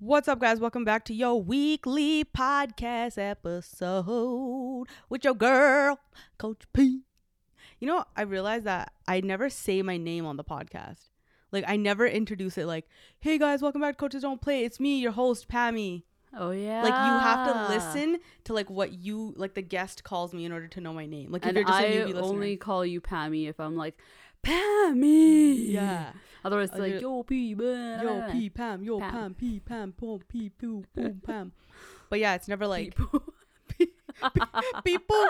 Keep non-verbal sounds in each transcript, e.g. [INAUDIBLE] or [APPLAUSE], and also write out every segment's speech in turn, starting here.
What's up, guys? Welcome back to your weekly podcast episode with your girl, Coach P. You know, I realized that I never say my name on the podcast. Like, I never introduce it like, hey guys, welcome back to Coaches Don't Play. It's me, your host, Pammy. Oh yeah. Like, you have to listen to like what you, like the guest calls me in order to know my name. Like, if And you're just a I newbie listener. I only call you Pammy if I'm like Pammy. Yeah. Otherwise, it's like yo pee, blah, Yo, pee, Pam, yo, Pam. Pam, P, Pam, boom, P, poo, boom, Pam. But yeah, it's never like, people. [LAUGHS] people,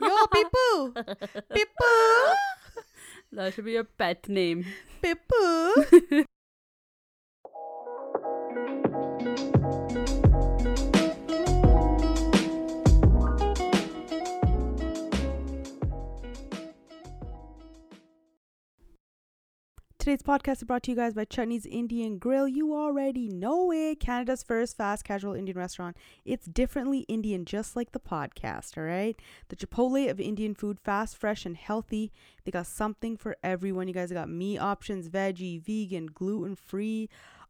yo, people, people. [LAUGHS] that should be your pet name. Pippa. [LAUGHS] Today's podcast is brought to you guys by Chutney's Indian Grill. You already know it. Canada's first fast casual Indian restaurant. It's differently Indian, just like the podcast, all right? The Chipotle of Indian food, fast, fresh, and healthy. They got something for everyone. You guys got meat options, veggie, vegan, gluten free,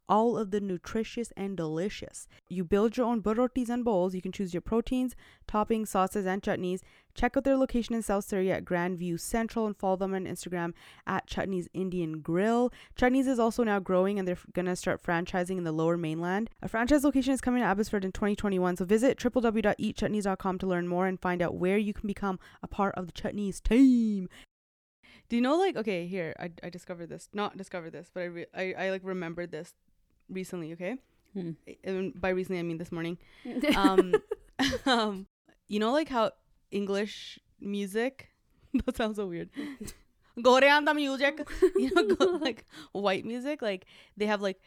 all of the nutritious and delicious. You build your own burrotis and bowls. You can choose your proteins, toppings, sauces, and chutneys. Check out their location in South Surrey at Grandview Central and follow them on Instagram at Chutney's Indian Grill. Chutney's is also now growing and they're going to start franchising in the lower mainland. A franchise location is coming to Abbotsford in 2021. So visit www.eatchutneys.com to learn more and find out where you can become a part of the Chutney's team. Do you know like okay here I, I discovered this not discovered this but I, re- I I like remembered this recently okay Hmm. and by recently I mean this morning [LAUGHS] um [LAUGHS] um you know like how English music [LAUGHS] that sounds so weird Korean music you know go, like white music like they have like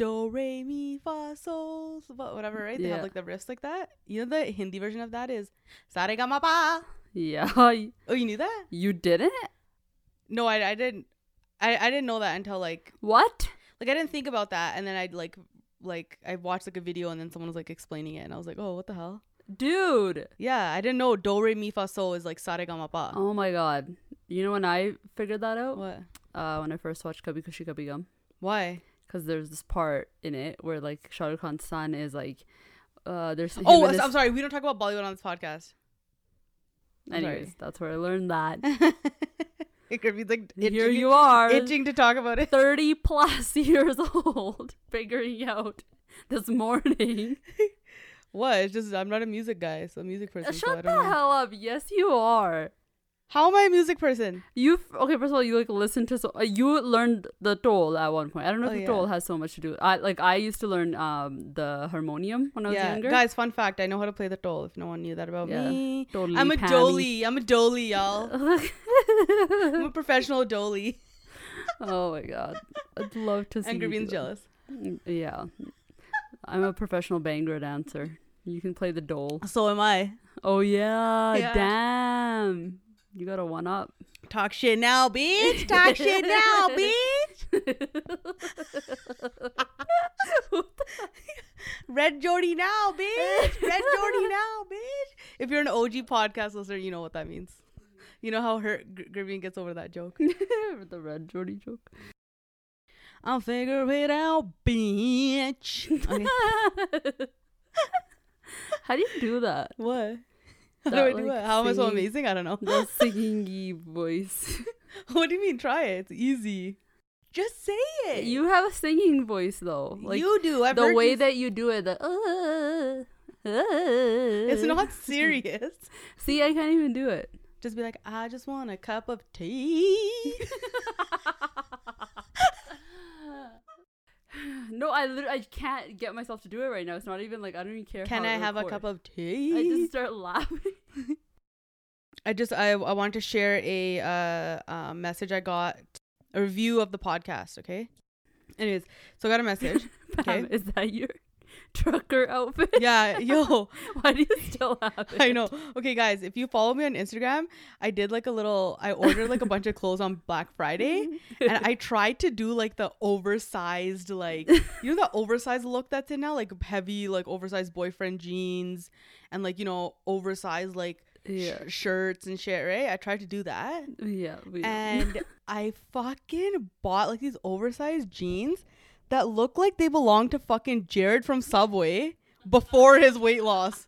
do re mi fa sol wha- whatever right they Yeah. have like the riffs like that you know the Hindi version of that is sa re ga ma pa yeah. oh you knew that You didn't? no I I didn't I I didn't know that until like What? Like I didn't think about that and then I'd like like I watched like a video and then someone was like explaining it and I was like oh what the hell Dude. yeah I didn't know do re mi fa sol is like sa re ga ma pa Oh my god. You know when I figured that out? what Uh, when I first watched Kabhi Khushi Kabhie Gham. why Because there's this part in it where like Shah Rukh Khan's son is like, uh, there's oh I'm sorry we don't talk about Bollywood on this podcast. Anyways, that's where I learned that. [LAUGHS] it could be like itching, Here you are, itching to talk about it 30 plus [LAUGHS] years old, figuring out this morning. [LAUGHS] what it's just I'm not a music guy so music person so Shut don't the know. hell up. Yes, you are. How am I a music person You okay? First of all, you like listen to so uh, you learned the dhol at one point. I don't know Oh, if the yeah. dhol has so much to do. I like I used to learn um the harmonium when I was yeah younger. guys fun fact I know how to play the dhol if no one knew that about Yeah. me Totally I'm a Pammy. dholi I'm a dholi y'all [LAUGHS] I'm a professional dholi [LAUGHS] oh my god, I'd love to see. and Graveen's jealous Mm, Yeah, I'm a professional Bhangra dancer. You can play the dhol. so am I Oh yeah, Yeah. damn. You got a one up. Talk shit now, bitch. Talk shit [LAUGHS] now, bitch. Red Jordy now, bitch. Red Jordy [LAUGHS] now, bitch. If you're an OG podcast listener, you know what that means. You know how hurt G- gets over that joke. [LAUGHS] the red Jordy joke. I'll figure it out, bitch. Okay. How do you do that? What? [LAUGHS] That, like? How am I so amazing? I don't know. [LAUGHS] The singing voice. [LAUGHS] what do you mean? Try it. It's easy. Just say it. You have a singing voice though. Like you do. I've the heard way you- that you do it. The, uh, uh. it's not serious. See, I can't even do it. Just be like, I just want a cup of tea. [LAUGHS] no, I literally I can't get myself to do it right now. It's not even like I don't even care. Can how I have a cup of tea? I just start laughing. [LAUGHS] I just I I want to share a uh, uh message I got a review of the podcast. Okay. Anyways, so I got a message. [LAUGHS] Okay. Is that your trucker outfit? yeah, [LAUGHS] yo, Why do you still have it? I know. Okay, guys, if you follow me on Instagram, I did like a little. I ordered like a bunch of [LAUGHS] clothes on Black Friday, and I [LAUGHS] tried to do like the oversized, like you know the oversized look that's in now, like heavy, like oversized boyfriend jeans, and like you know oversized like sh- shirts and shit. Right? I tried to do that, Yeah. we and I fucking bought like these oversized jeans that look like they belong to fucking Jared from Subway before his weight loss.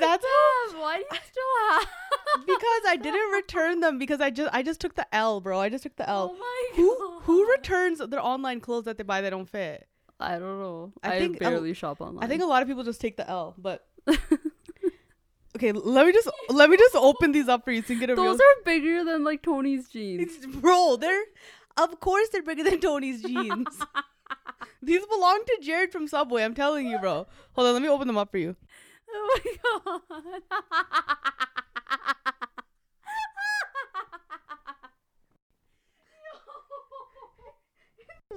That's how Why do you still have? [LAUGHS] because I didn't return them because I just I just took the L, bro. I just took the L. Oh my who god. who returns their online clothes that they buy that don't fit? I don't know. I I, think barely shop online. I think a lot of people just take the L, but [LAUGHS] okay. Let me just let me just open these up for you so you can get a those real. are bigger than like Tony's jeans. It's, bro, they're of course they're bigger than Tony's jeans. [LAUGHS] these belong to Jared from Subway. I'm telling you, bro. Hold on, let me open them up for you. Oh my god. [LAUGHS]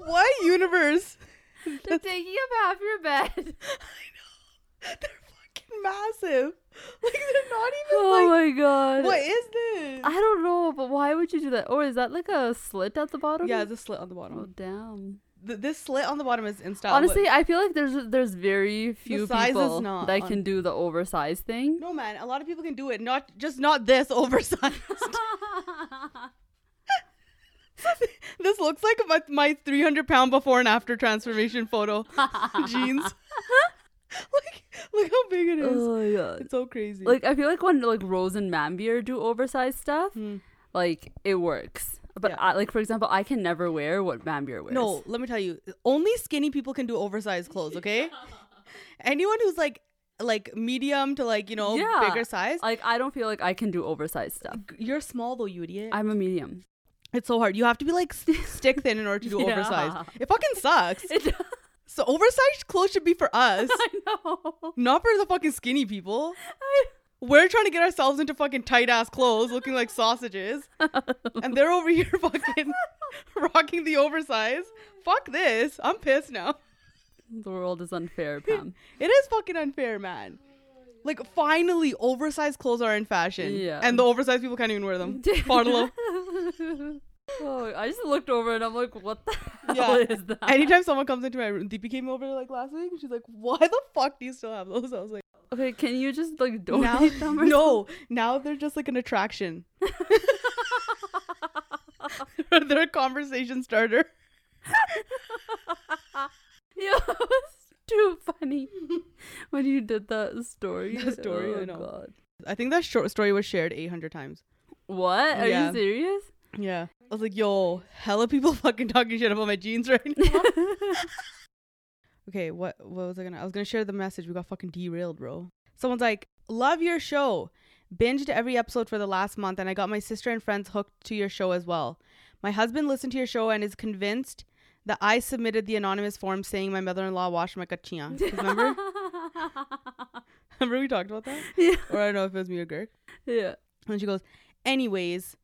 What universe? They're taking up half your bed. [LAUGHS] I know. They're fucking massive. [LAUGHS] Like they're not even Oh like. my god. What is this? I don't know, but why would you do that? Or is that like a slit at the bottom? yeah, the slit on the Oh bottom. damn. Th- this slit on the bottom is in style. but- Honestly, I feel like there's there's very few people that on- can do the oversized thing. no man, a lot of people can do it. Not just not this [LAUGHS] oversized. [LAUGHS] this looks like my my 300 pound before and after transformation photo jeans. [LAUGHS] like look how big it is. oh my god. It's so crazy. Like I feel like when like Rose and Mambier do oversized stuff, Hmm. like it works. But Yeah. I, like for example, I can never wear what Mambier wears. No, let me tell you, only skinny people can do oversized clothes, okay? [LAUGHS] Anyone who's like like medium to like, you know, Yeah. bigger size. like I don't feel like I can do oversized stuff. You're small though, you idiot. I'm a medium. it's so hard. You have to be like [LAUGHS] stick thin in order to do Yeah. oversized. It fucking sucks. It, So oversized clothes should be for us, [LAUGHS] I know. not for the fucking skinny people. We're trying to get ourselves into fucking tight ass clothes looking like sausages. and they're over here [LAUGHS] fucking [LAUGHS] rocking the oversized. Fuck this. I'm pissed now. the world is unfair, Pam. It is fucking unfair, man. Like finally, oversized clothes are in fashion. Yeah. And the oversized people can't even wear them. Bartolo. Oh, I just looked over and I'm like, what the [LAUGHS] Yeah. hell is that? Anytime someone comes into my room, Deepy came over like last week. She's like, "Why the fuck do you still have those?" I was like, okay, can you just like donate "Now, them? [LAUGHS] No, now they're just like an attraction. [LAUGHS] they're a conversation starter." Yeah, it was too funny when you did that story. The story, oh, I oh, know. God. I think that short story was shared 800 times. What? Are Yeah. you serious? Yeah, I was like, "Yo, hella people [LAUGHS] fucking talking shit about my jeans right now." [LAUGHS] Okay, what what was I gonna? I was gonna share the message. We got fucking derailed, bro. Someone's like, "Love your show. Binged every episode for the last month, and I got my sister and friends hooked to your show as well. My husband listened to your show and is convinced that I submitted the anonymous form saying my mother-in-law washed my kachia. [LAUGHS] Remember? Remember we talked about that? yeah. Or I don't know if it was me or Girk. Yeah. And she goes, anyways,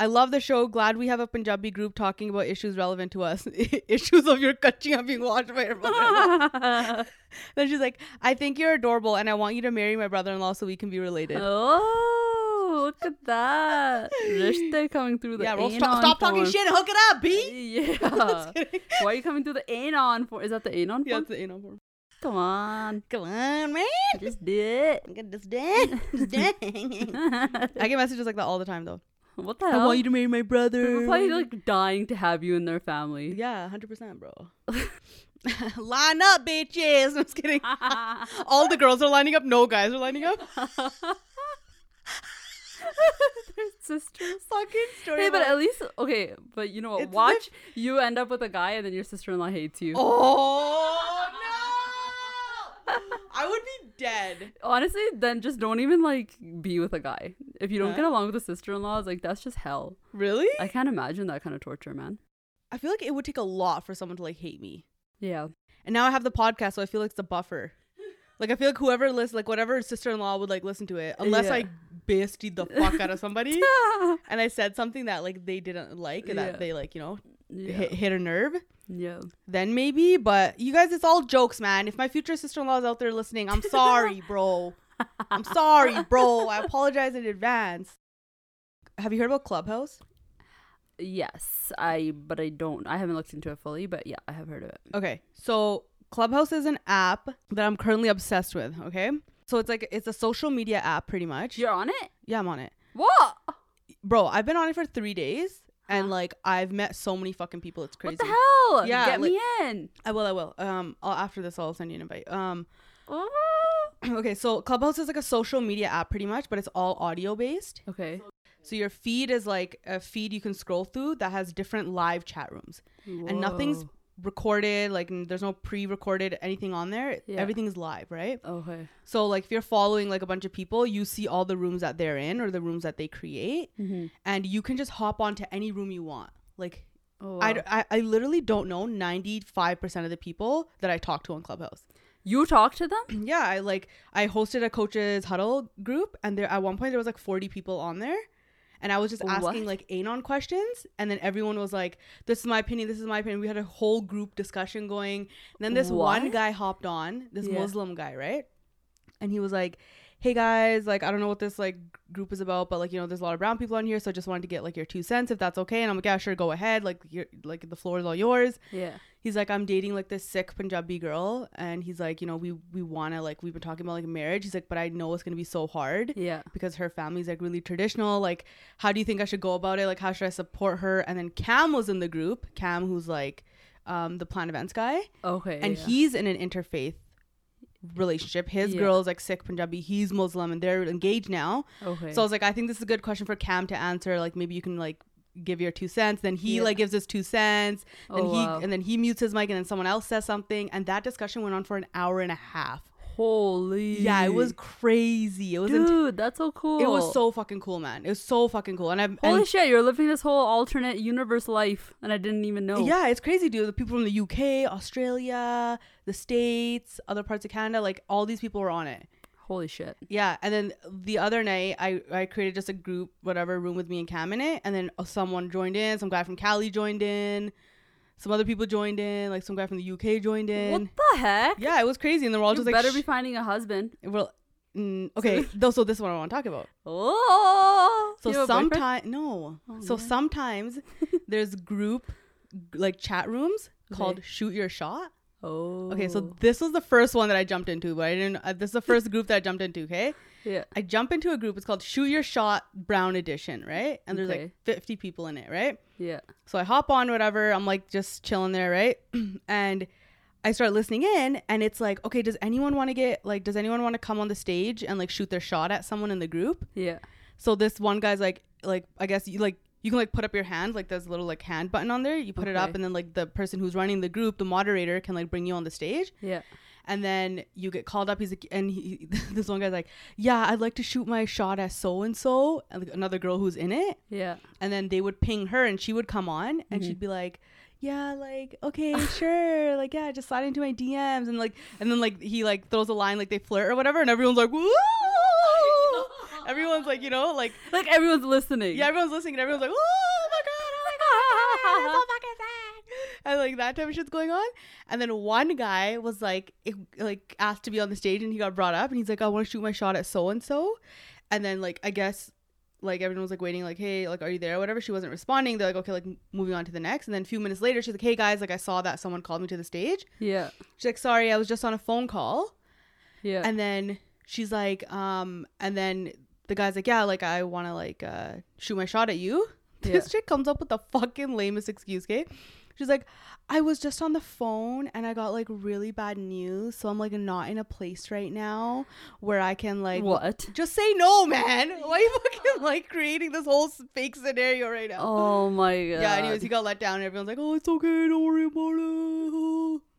I love the show. Glad we have a Punjabi group talking about issues relevant to us. [LAUGHS] issues of your kachia being watched by your mother-in-law. [LAUGHS] then she's like, I think you're adorable and I want you to marry my brother-in-law so we can be related. oh, look at that. Rishte [LAUGHS] coming through the yeah, anon stop, stop talking shit and hook it up, B. Yeah. Just. Why are you coming through the anon form? Is that the anon yeah, form? it's the anal form. Come on. Come on, man. Just do it. Get this dang. This dang. I get messages like that all the time, though. What the hell? I want you to marry my brother. People probably like dying to have you in their family. Yeah, hundred percent, bro. [LAUGHS] [LAUGHS] Line up, bitches. [LAUGHS] I'm just kidding. All the girls are lining up. No guys are lining up. Their sisters. Fucking story. Hey, but at least okay. But you know what? Watch you end up with a guy, and then your sister-in-law hates you. oh no! I would be dead. Honestly, then just don't even like be with a guy. If you don't Huh? get along with the sister-in-law, it's like that's just hell. Really? I can't imagine that kind of torture, man. I feel like it would take a lot for someone to like hate me. Yeah. And now I have the podcast, so I feel like it's a buffer. Like I feel like whoever listens, like whatever sister-in-law would like listen to it, unless Yeah. I bestied the fuck out of somebody [LAUGHS] and I said something that like they didn't like and Yeah. that they like you know yeah. hit, hit a nerve. yeah. then maybe. But you guys, it's all jokes, man. If my future sister in law is out there listening, I'm sorry, [LAUGHS] bro. I'm sorry, bro. I apologize in advance. Have you heard about Clubhouse? Yes, I. But I don't. I haven't looked into it fully. But yeah, I have heard of it. Okay, so Clubhouse is an app that I'm currently obsessed with. Okay, so it's like it's a social media app, pretty much. You're on it. Yeah, I'm on it. What? bro, I've been on it for three days, and like I've met so many fucking people. It's crazy. What the hell? Yeah, Get like- me in. I will. I will. Um, I'll, after this, I'll send you an invite. Um, Oh. [CLEARS THROAT] okay. So Clubhouse is like a social media app, pretty much, but it's all audio based. Okay. So your feed is like a feed you can scroll through that has different live chat rooms, and nothing's Whoa. Recorded. Like there's no pre-recorded anything on there. Yeah. Everything is live, right? Okay. So like if you're following like a bunch of people, you see all the rooms that they're in or the rooms that they create, Mm-hmm. and you can just hop onto any room you want. Like Oh, I, wow. d- I, I literally don't know 95% of the people that I talk to on Clubhouse. you talk to them? [CLEARS THROAT] yeah, I like I hosted a coaches huddle group and there at one point there was like 40 people on there. And I was just asking What? like anon questions and then everyone was like this is my opinion, this is my opinion. We had a whole group discussion going. And then this one guy hopped on, this Yeah. Muslim guy, right? And he was like, "Hey guys, like I don't know what this like group is about, but like you know there's a lot of brown people on here, so I just wanted to get like your two cents if that's okay." And I'm like, "Yeah, sure, go ahead. Like you're like the floor is all yours." Yeah. he's like i'm dating like this sick punjabi girl and he's like you know we we want to like we've been talking about like marriage he's like but i know it's gonna be so hard Yeah. because her family's like really traditional like how do you think i should go about it like how should i support her and then cam was in the group cam who's like um the plan events guy Okay. and yeah. he's in an interfaith relationship his Yeah. girl's like sick punjabi he's muslim and they're engaged now Okay. so I was like, I think this is a good question for Cam to answer. Like maybe you can like give your two cents. Then he Yeah. like gives his two cents. Then Oh, he wow. and then he mutes his mic and then someone else says something. And that discussion went on for an hour and a half. Holy. Yeah, it was crazy. It was Dude, int- that's so cool. it was so fucking cool, man. It was so fucking cool. And I'm Holy and shit, you're living this whole alternate universe life, and I didn't even know. yeah, it's crazy, dude. The people from the UK, Australia, the States, other parts of Canada, like all these people were on it. Holy shit. Yeah, and then the other night I I created just a group whatever room with me and Cam in it, and then someone joined in, some guy from Cali joined in, some other people joined in, like some guy from the UK joined in. What the heck? Yeah, it was crazy, and then we're all you just like, better be finding a husband. well, mm, okay, [LAUGHS] though. So this is what I want to talk about. Oh. So You have a boyfriend? sometimes no, Oh, so sometimes [LAUGHS] there's group like chat rooms called Okay. Shoot Your Shot. Oh. Okay, so this was the first one that I jumped into, but I didn't. Uh, this is the first group that I jumped into. Okay. yeah. I jump into a group. It's called Shoot Your Shot Brown Edition, right? And there's like 50 people in it, right? Yeah. So I hop on, whatever. I'm like just chilling there, right? [CLEARS THROAT] and I start listening in, and it's like, okay, does anyone want to get like, does anyone want to come on the stage and like shoot their shot at someone in the group? Yeah. So this one guy's like, like I guess you like you can like put up your hand, like there's a little like hand button on there. You put it up, and then like the person who's running the group, the moderator, can like bring you on the stage Yeah. and then you get called up. He's like, and he, [LAUGHS] this one guy's like, yeah, I'd like to shoot my shot at so and so, like, another girl who's in it. Yeah. And then they would ping her, and she would come on, and Mhm. she'd be like, yeah, like okay, [LAUGHS] sure, like yeah, just slide into my DMs, and like, and then like he like throws a line like they flirt or whatever, and everyone's like, woo! Everyone's like, you know, like Like everyone's listening. yeah, everyone's listening, and everyone's like, oh my god, oh my [LAUGHS] god, so fucking sick. And like that type of shit's going on. And then one guy was like, it, like asked to be on the stage, and he got brought up, and he's like, I want to shoot my shot at so and so. And then like I guess like everyone was like waiting, like, hey, like, are you there? Or whatever. She wasn't responding. They're like, okay, like moving on to the next. And then a few minutes later, she's like, hey guys, like I saw that someone called me to the stage. Yeah. She's like, sorry, I was just on a phone call. Yeah. And then she's like, um, and then the guy's like, yeah, like I want to like uh shoot my shot at you. [LAUGHS] Yeah. This chick comes up with the fucking lamest excuse, okay? She's like, I was just on the phone and I got like really bad news, so I'm like not in a place right now where I can like what? just say no, man. [LAUGHS] Why are you fucking like creating this whole fake scenario right now? Oh my god. [LAUGHS] Yeah, anyways, he got let down and everyone's like, Oh, it's okay, don't worry about it. [GASPS]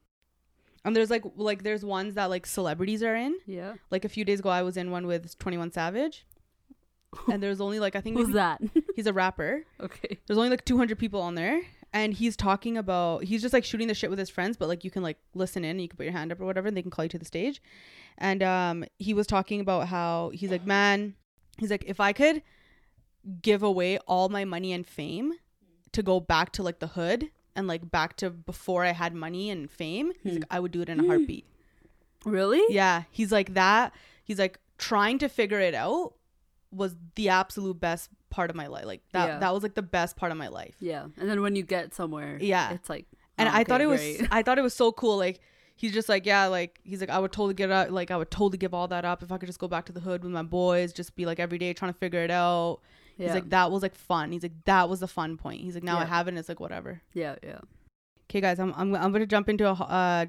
And there's like like there's ones that like celebrities are in. Yeah. Like a few days ago, I was in one with Twenty One Savage, [LAUGHS] and there's only like I think Who's that? [LAUGHS] he's a rapper. [LAUGHS] okay. There's only like 200 people on there, and he's talking about he's just like shooting the shit with his friends, but like you can like listen in, and you can put your hand up or whatever, and they can call you to the stage. And um, he was talking about how he's like, man, he's like, if I could give away all my money and fame to go back to like the hood and like back to before I had money and fame, he's like, I would do it in a heartbeat. Really? Yeah, he's like that. He's like trying to figure it out was the absolute best part of my life. Like that Yeah. that was like the best part of my life. Yeah. And then when you get somewhere, Yeah. it's like And oh, I thought it was great. [LAUGHS] I thought it was so cool like he's just like yeah like he's like I would totally get up like I would totally give all that up if I could just go back to the hood with my boys just be like every day trying to figure it out He's Yeah. like, that was like fun. He's like, that was the fun point. He's like, now I have it. And it's like whatever. Yeah, yeah. Okay, guys, I'm I'm I'm gonna jump into a uh,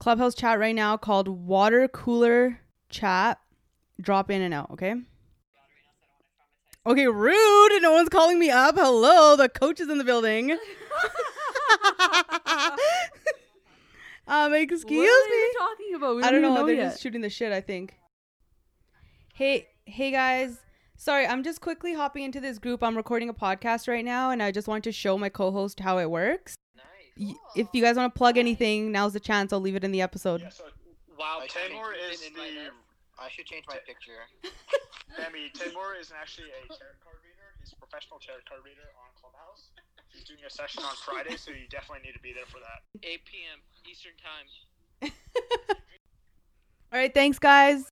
clubhouse chat right now called Water Cooler Chat. Drop in and out, okay? Okay, rude. No one's calling me up. Hello, the coach is in the building. [LAUGHS] um, excuse me. what are me. you talking about? We I don't even know. know They're yet. just shooting the shit. I think. Hey, hey guys. Sorry, I'm just quickly hopping into this group. I'm recording a podcast right now, and I just wanted to show my co-host how it works. Y- If you guys want to plug anything, now's the chance. I'll leave it in the episode. Yeah, so wow, I should Timur change is it in the. notes. I should change my picture. [LAUGHS] I mean, Timur is actually a tarot card reader. He's a professional tarot card reader on Clubhouse. He's doing a session on Friday, so you definitely need to be there for that. 8 p.m. Eastern Time. [LAUGHS] All right, thanks, guys.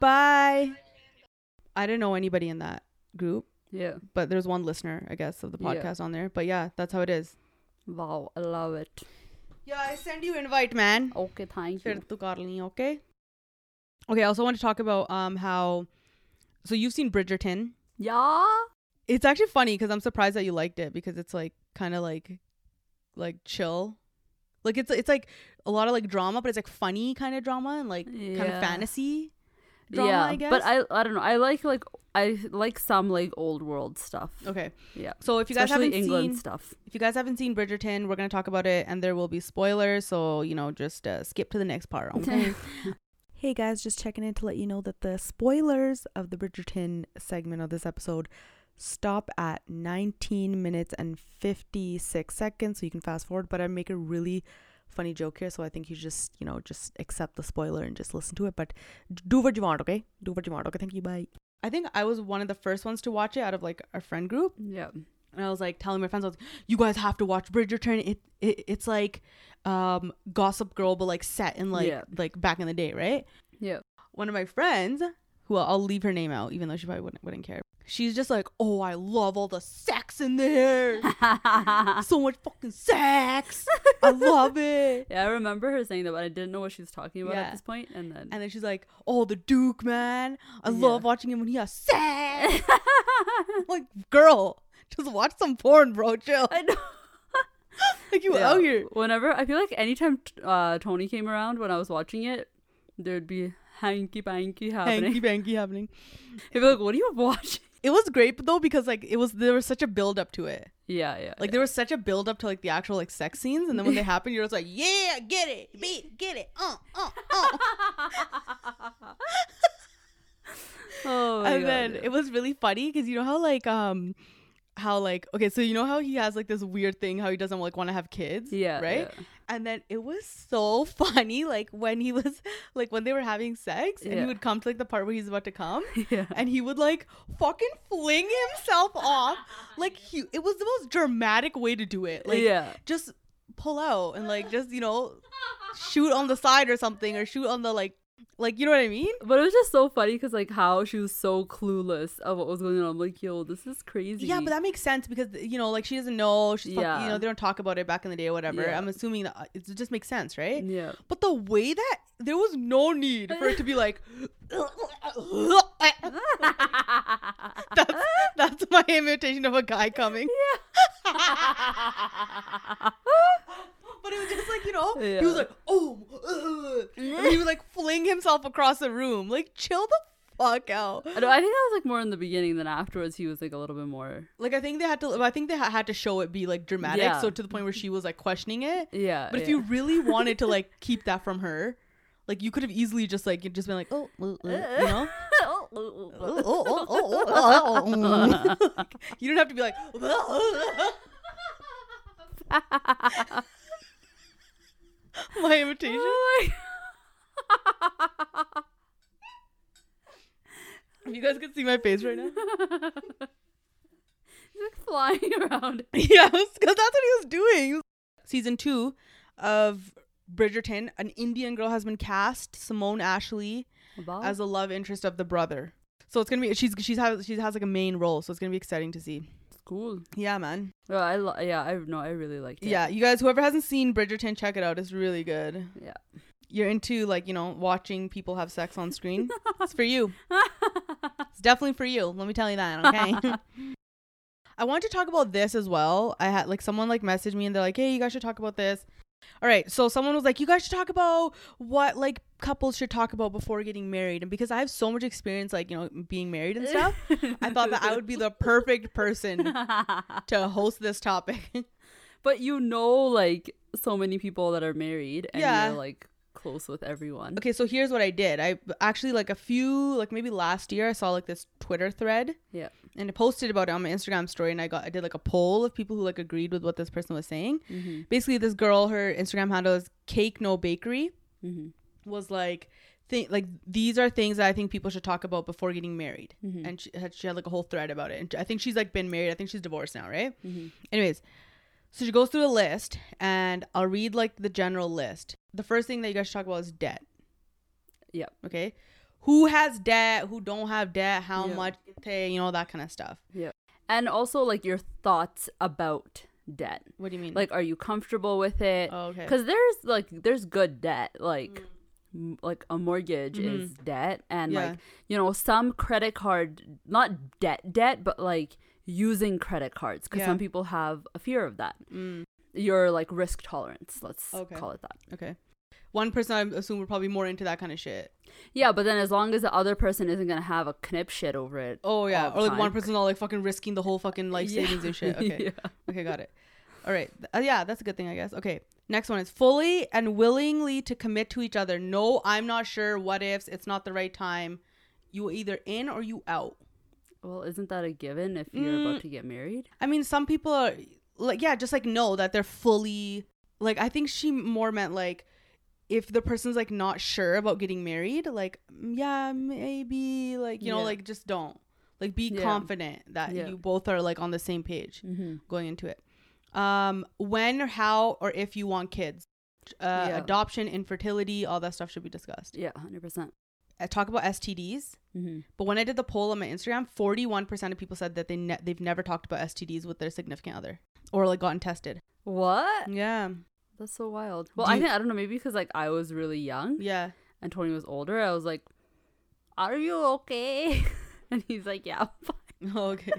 Bye. I didn't know anybody in that group, Yeah. but there's one listener, I guess, of the Yeah. podcast on there. But yeah, that's how it is. Wow, I love it. Yeah, I send you invite, man. Okay, thank फिर you. तू कर ली, okay? Okay, I also want to talk about um how so you've seen Bridgerton. Yeah. It's actually funny because I'm surprised that you liked it because it's like kind of like like chill. Like it's it's like a lot of like drama, but it's like funny kind of drama and like kind of fantasy drama, yeah, I guess. but I I don't know. I like like I like some like old world stuff. Okay. Yeah. So if you guys Especially haven't England seen stuff. if you guys haven't seen Bridgerton, we're going to talk about it and there will be spoilers, so you know, just uh, skip to the next part, okay? [LAUGHS] [LAUGHS] Hey guys, just checking in to let you know that the spoilers of the Bridgerton segment of this episode stop at 19 minutes and 56 seconds, so you can fast forward. But I make a really funny joke here, so I think you just, you know, just accept the spoiler and just listen to it. But do what you want, okay? Do what you want, okay? Thank you, bye. I think I was one of the first ones to watch it out of like our friend group Yeah. And I was like telling my friends, I was like, "You guys have to watch Bridgerton. It, it it's like um Gossip Girl, but like set in like Yeah. like back in the day, right?" Yeah. One of my friends, who I'll leave her name out, even though she probably wouldn't wouldn't care. She's just like, "Oh, I love all the sex in there. [LAUGHS] so much fucking sex. I love it." [LAUGHS] Yeah, I remember her saying that, but I didn't know what she was talking about Yeah. at this point. point, and then And then she's like, "Oh, the Duke, man. I Yeah. love watching him when he has sex." [LAUGHS] Like, girl, [LAUGHS] just watch some porn, bro. Chill. I know. [LAUGHS] Like you Yeah. out here. Whenever I feel like anytime uh, Tony came around when I was watching it, there'd be hanky panky happening. Hanky [LAUGHS] panky happening. He'd be like, "What are you watching?" It was great though because like it was there was such a build up to it. Yeah, yeah. Like there was such a build up to like the actual like sex scenes, and then when they happen, you're just like, yeah, get it, beat, get it, uh, uh, uh. oh, my and God, then yeah. it was really funny because you know how like um how like okay so you know how he has like this weird thing how he doesn't like want to have kids yeah, right and then it was so [LAUGHS] funny like when he was like when they were having sex and he would come to like the part where he's about to come Yeah. [LAUGHS] yeah. and he would like fucking fling himself off like he it was the most dramatic way to do it like yeah. just pull out and like just you know shoot on the side or something or shoot on the like like you know what i mean But it was just so funny because like how she was so clueless of what was going on. I'm like, yo, this is crazy. yeah but that makes sense because you know like she doesn't know she's fuck- you know they don't talk about it back in the day or whatever Yeah. i'm assuming that uh, it just makes sense right yeah. but the way that there was no need for it to be like [LAUGHS] [LAUGHS] that's that's my imitation of a guy coming [LAUGHS] but it was just like you know [LAUGHS] he was like oh uh," and he would like [LAUGHS] fling himself across the room like chill the fuck out I, know, I think that was like more in the beginning than afterwards. He was like a little bit more. like i think they had to i think they ha- had to show it be like dramatic Yeah. so to the point where she was like questioning it Yeah. but if yeah. you really wanted to like [LAUGHS] keep that from her like you could have easily just like just been like oh uh, uh, you know you don't have to be like [LAUGHS] my imitation Oh [LAUGHS] you guys can see my face right now. [LAUGHS] He's like flying around. yeah because that's what he was doing. Season two of bridgerton an indian girl has been cast simone ashley as a love interest of the brother. So it's gonna be she's she's has she has like a main role so it's gonna be exciting to see cool. yeah man Well, I lo- yeah, I no, I really liked it. yeah you guys whoever hasn't seen bridgerton check it out it's really good Yeah. you're into like you know watching people have sex on screen [LAUGHS] it's for you it's definitely for you let me tell you that okay [LAUGHS] I want to talk about this as well. I had like someone like messaged me and they're like, "Hey, you guys should talk about this." All right, so someone was like, "You guys should talk about what like couples should talk about before getting married." And because I have so much experience, like you know, being married and stuff, I thought that I would be the [LAUGHS] perfect person to host this topic. [LAUGHS] but you know, like so many people that are married, and Yeah. you're like close with everyone. okay, so here's what I did. I actually like a few, like maybe last year, I saw like this Twitter thread. Yeah. And I posted about it on my Instagram story, and I got I did like a poll of people who like agreed with what this person was saying. Mm-hmm. Basically, this girl, her Instagram handle is Cake No Bakery, Mm-hmm. was like, think like these are things that I think people should talk about before getting married, Mhm. and she had she had like a whole thread about it, and I think she's like been married. I think she's divorced now, right? Mm-hmm. Anyways, so she goes through a list, and I'll read like the general list. The first thing that you guys should talk about is debt. Yep. Okay. Who has debt? Who don't have debt? How Yeah. much you pay? You know that kind of stuff. Yeah. And also like your thoughts about debt. What do you mean? Like, are you comfortable with it? oh, okay. Because there's like there's good debt, like m- like a mortgage Mhm. is debt, and Yeah. like you know some credit card, not debt debt, but like using credit cards because Yeah. some people have a fear of that. Mm, Your like risk tolerance, let's Okay. call it that. okay. One person I assume we're probably more into that kind of shit. Yeah, but then as long as the other person isn't gonna have a knip shit over it. Oh yeah, or like one time. person all like fucking risking the whole fucking life Yeah. savings and shit. [LAUGHS] Okay, yeah. okay, got it. All right, uh, yeah, that's a good thing, I guess. Okay, next one is fully and willingly to commit to each other. No, I'm not sure. What ifs? It's not the right time. You either in or you out. Well, isn't that a given if you're Mm. about to get married? I mean, some people are like, yeah, just like know that they're fully like. I think she more meant like if the person's like not sure about getting married, like yeah, maybe like you know, like just don't like be Yeah. confident that Yeah. you both are like on the same page Mm-hmm. going into it. Um, when or how or if you want kids, uh, Yeah. adoption, infertility, all that stuff should be discussed. Yeah, hundred percent. I talk about STDs. Mm-hmm. But when I did the poll on my Instagram, 41% of people said that they ne- they've never talked about STDs with their significant other or like gotten tested. What? Yeah. That's so wild. Well, Do I you- think I don't know. Maybe because like I was really young Yeah. and Tony was older. I was like, "Are you okay?" [LAUGHS] and he's like, "Yeah." I'm fine." okay.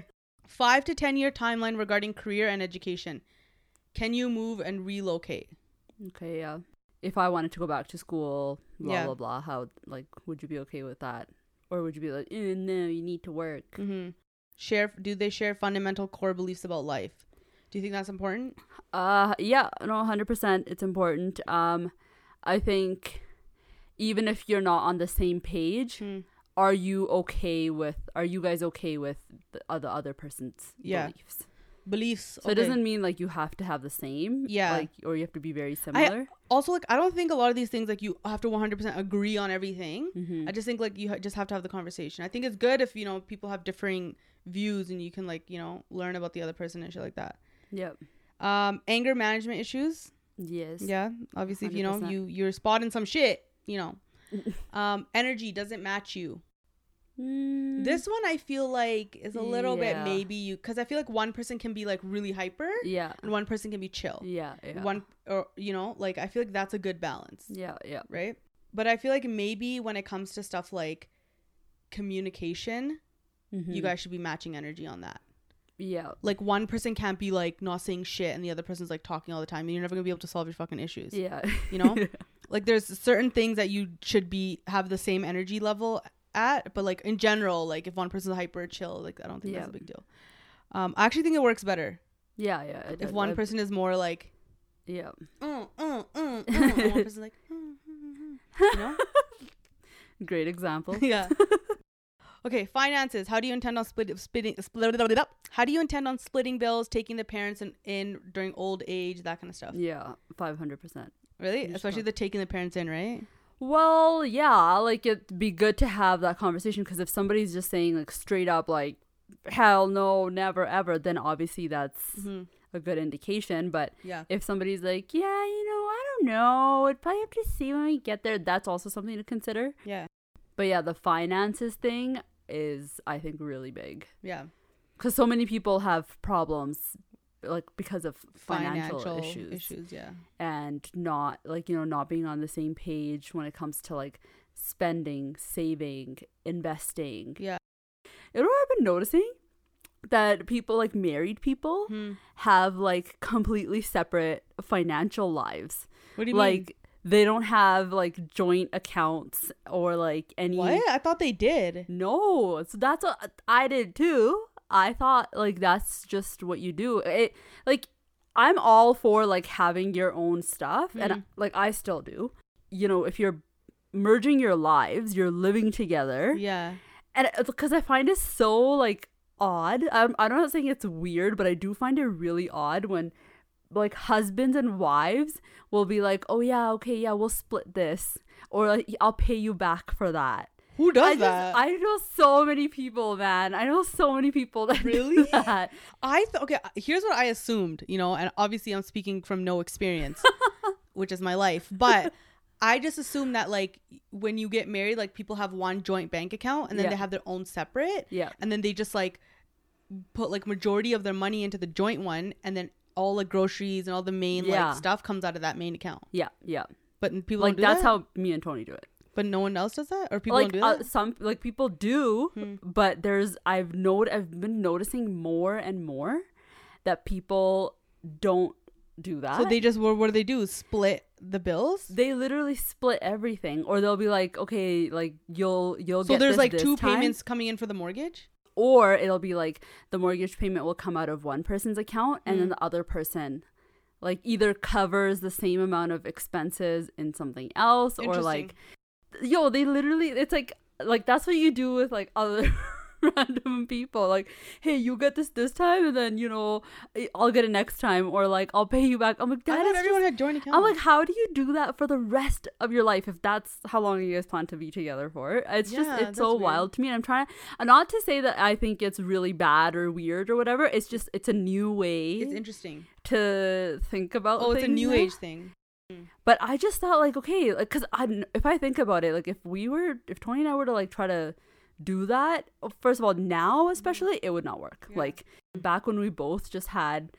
5 to 10 year timeline regarding career and education. Can you move and relocate? Okay, yeah. If I wanted to go back to school, blah Yeah. blah blah, how like would you be okay with that, or would you be like, eh, "No, you need to work"? Mhm. Share do they share fundamental core beliefs about life? Do you think that's important? Uh, yeah, no, hundred percent. It's important. Um, I think even if you're not on the same page, Hmm. are you okay with? Are you guys okay with the other other person's Yeah. beliefs? Beliefs. So it doesn't mean like you have to have the same. Yeah. Like or you have to be very similar. also like I don't think a lot of these things like you have to 100% agree on everything. mm-hmm. I just think like you ha- just have to have the conversation. I think it's good if you know people have differing views and you can like you know learn about the other person and shit like that. Yep. Um, anger management issues. Yes. Yeah, obviously if you know you you're spotting some shit, you know. [LAUGHS] um, energy doesn't match you. Mm, This one I feel like is a little bit maybe you because I feel like one person can be like really hyper Yeah. and one person can be chill. Yeah. Yeah. One or you know like I feel like that's a good balance. Yeah. Yeah. right? But I feel like maybe when it comes to stuff like communication, you Mhm. guys should be matching energy on that. Yeah. Like one person can't be like not saying shit and the other person's like talking all the time and you're never gonna be able to solve your fucking issues. Yeah. You know? [LAUGHS] like there's certain things that you should be have the same energy level at, but like in general, like if one person's hyper chill, like I don't think that's a big deal. Um, I actually think it works better yeah. Yeah. it if does. one I- person is more like, Yeah. mm, mm, mm, mm, one [LAUGHS] person's like, mm, mm, mm, you know? [LAUGHS] Great example. yeah. Okay, finances. How do you intend on split, splitting split it up? How do you intend on splitting bills, taking the parents in, in during old age, that kind of stuff? Yeah. Five hundred percent. Really? Especially the taking the parents in, right? Well, yeah, like it'd be good to have that conversation because if somebody's just saying like straight up like hell no, never ever, then obviously that's Mm-hmm. a good indication. But Yeah. if somebody's like, yeah, you know, I don't know, I'd probably have to see when we get there, that's also something to consider. Yeah. But yeah, the finances thing is I think really big Yeah. because so many people have problems like because of financial, Financial issues. issues. Yeah. and not like you know not being on the same page when it comes to like spending saving investing Yeah. you know i've been noticing that people like married people Hmm. have like completely separate financial lives. What do you like they don't have like joint accounts or like any? What? I thought they did. No, so that's what I did too. I thought like that's just what you do. It like I'm all for like having your own stuff and Mhm. like I still do. You know, if you're merging your lives, you're living together. Yeah. And because I find it so like odd. I'm I'm not saying it's weird, but I do find it really odd when like husbands and wives will be like, "Oh yeah, okay, yeah, we'll split this." Or like, I'll pay you back for that. Who does I just, that? I know so many people, man. I know so many people that Really? that. I th- okay. Uh, here's what I assumed, you know, and obviously I'm speaking from no experience, [LAUGHS] which is my life. But I just assumed that like when you get married, like people have one joint bank account and then Yeah. they have their own separate, Yeah. and then they just like put like majority of their money into the joint one, and then all the groceries and all the main Yeah. like stuff comes out of that main account. Yeah, yeah. But people Like don't do that's that? how me and Tony do it. But no one else does that, or people like don't do uh, that. some like people do, Hmm. but there's I've noted I've been noticing more and more that people don't do that. so they just what, what do they do? Split the bills. they literally split everything, or they'll be like, okay, like you'll you'll get. So there's like two time, payments coming in for the mortgage. Or it'll be like the mortgage payment will come out of one person's account, and Mm. then the other person like either covers the same amount of expenses in something else, or like yo, they literally it's like like that's what you do with like other [LAUGHS] [LAUGHS] random people like hey you get this this time and then you know I- i'll get it next time or like i'll pay you back i'm like I that thought is everyone had joint accounts. i'm like how do you do that for the rest of your life if that's how long you guys plan to be together for it's just it's so weird. wild to me and i'm trying not to say that i think it's really bad or weird or whatever it's just it's a new way it's interesting. to think about Oh, it's a new age thing. Hmm. But I just thought like okay, like cuz I if I think about it, like if we were if Tony and I were to like try to do that, oh, first of all, now especially it would not work. Mm-hmm. Yeah. Like back when we both just had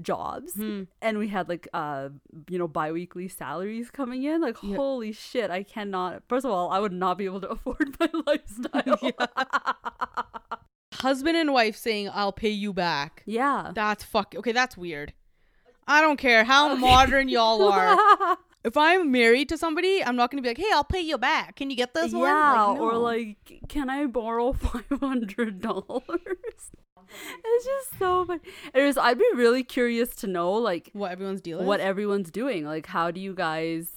jobs Hmm. and we had like uh you know biweekly salaries coming in, like Yeah. holy shit, I cannot. First of all, I would not be able to afford [LAUGHS] my lifestyle. [LAUGHS] Husband and wife saying, "I'll pay you back." yeah. That's fuck. Okay, that's weird. I don't care how [LAUGHS] modern y'all are. If I'm married to somebody, I'm not gonna be like, "Hey, I'll pay you back. Can you get this one?" yeah, Like, or like, can I borrow [LAUGHS] five hundred dollars? it's just so funny. Anyways, I'd be really curious to know like what everyone's deal is. what everyone's doing. Like, how do you guys?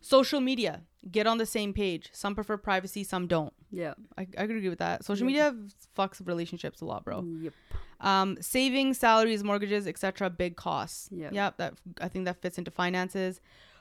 Social media. Get on the same page. Some prefer privacy, some don't. Yeah, I, I could agree with that. Social Yeah. media fucks relationships a lot, bro. Yep. Um, savings, salaries, mortgages, etc. Big costs. Yeah. Yep. That I think that fits into finances.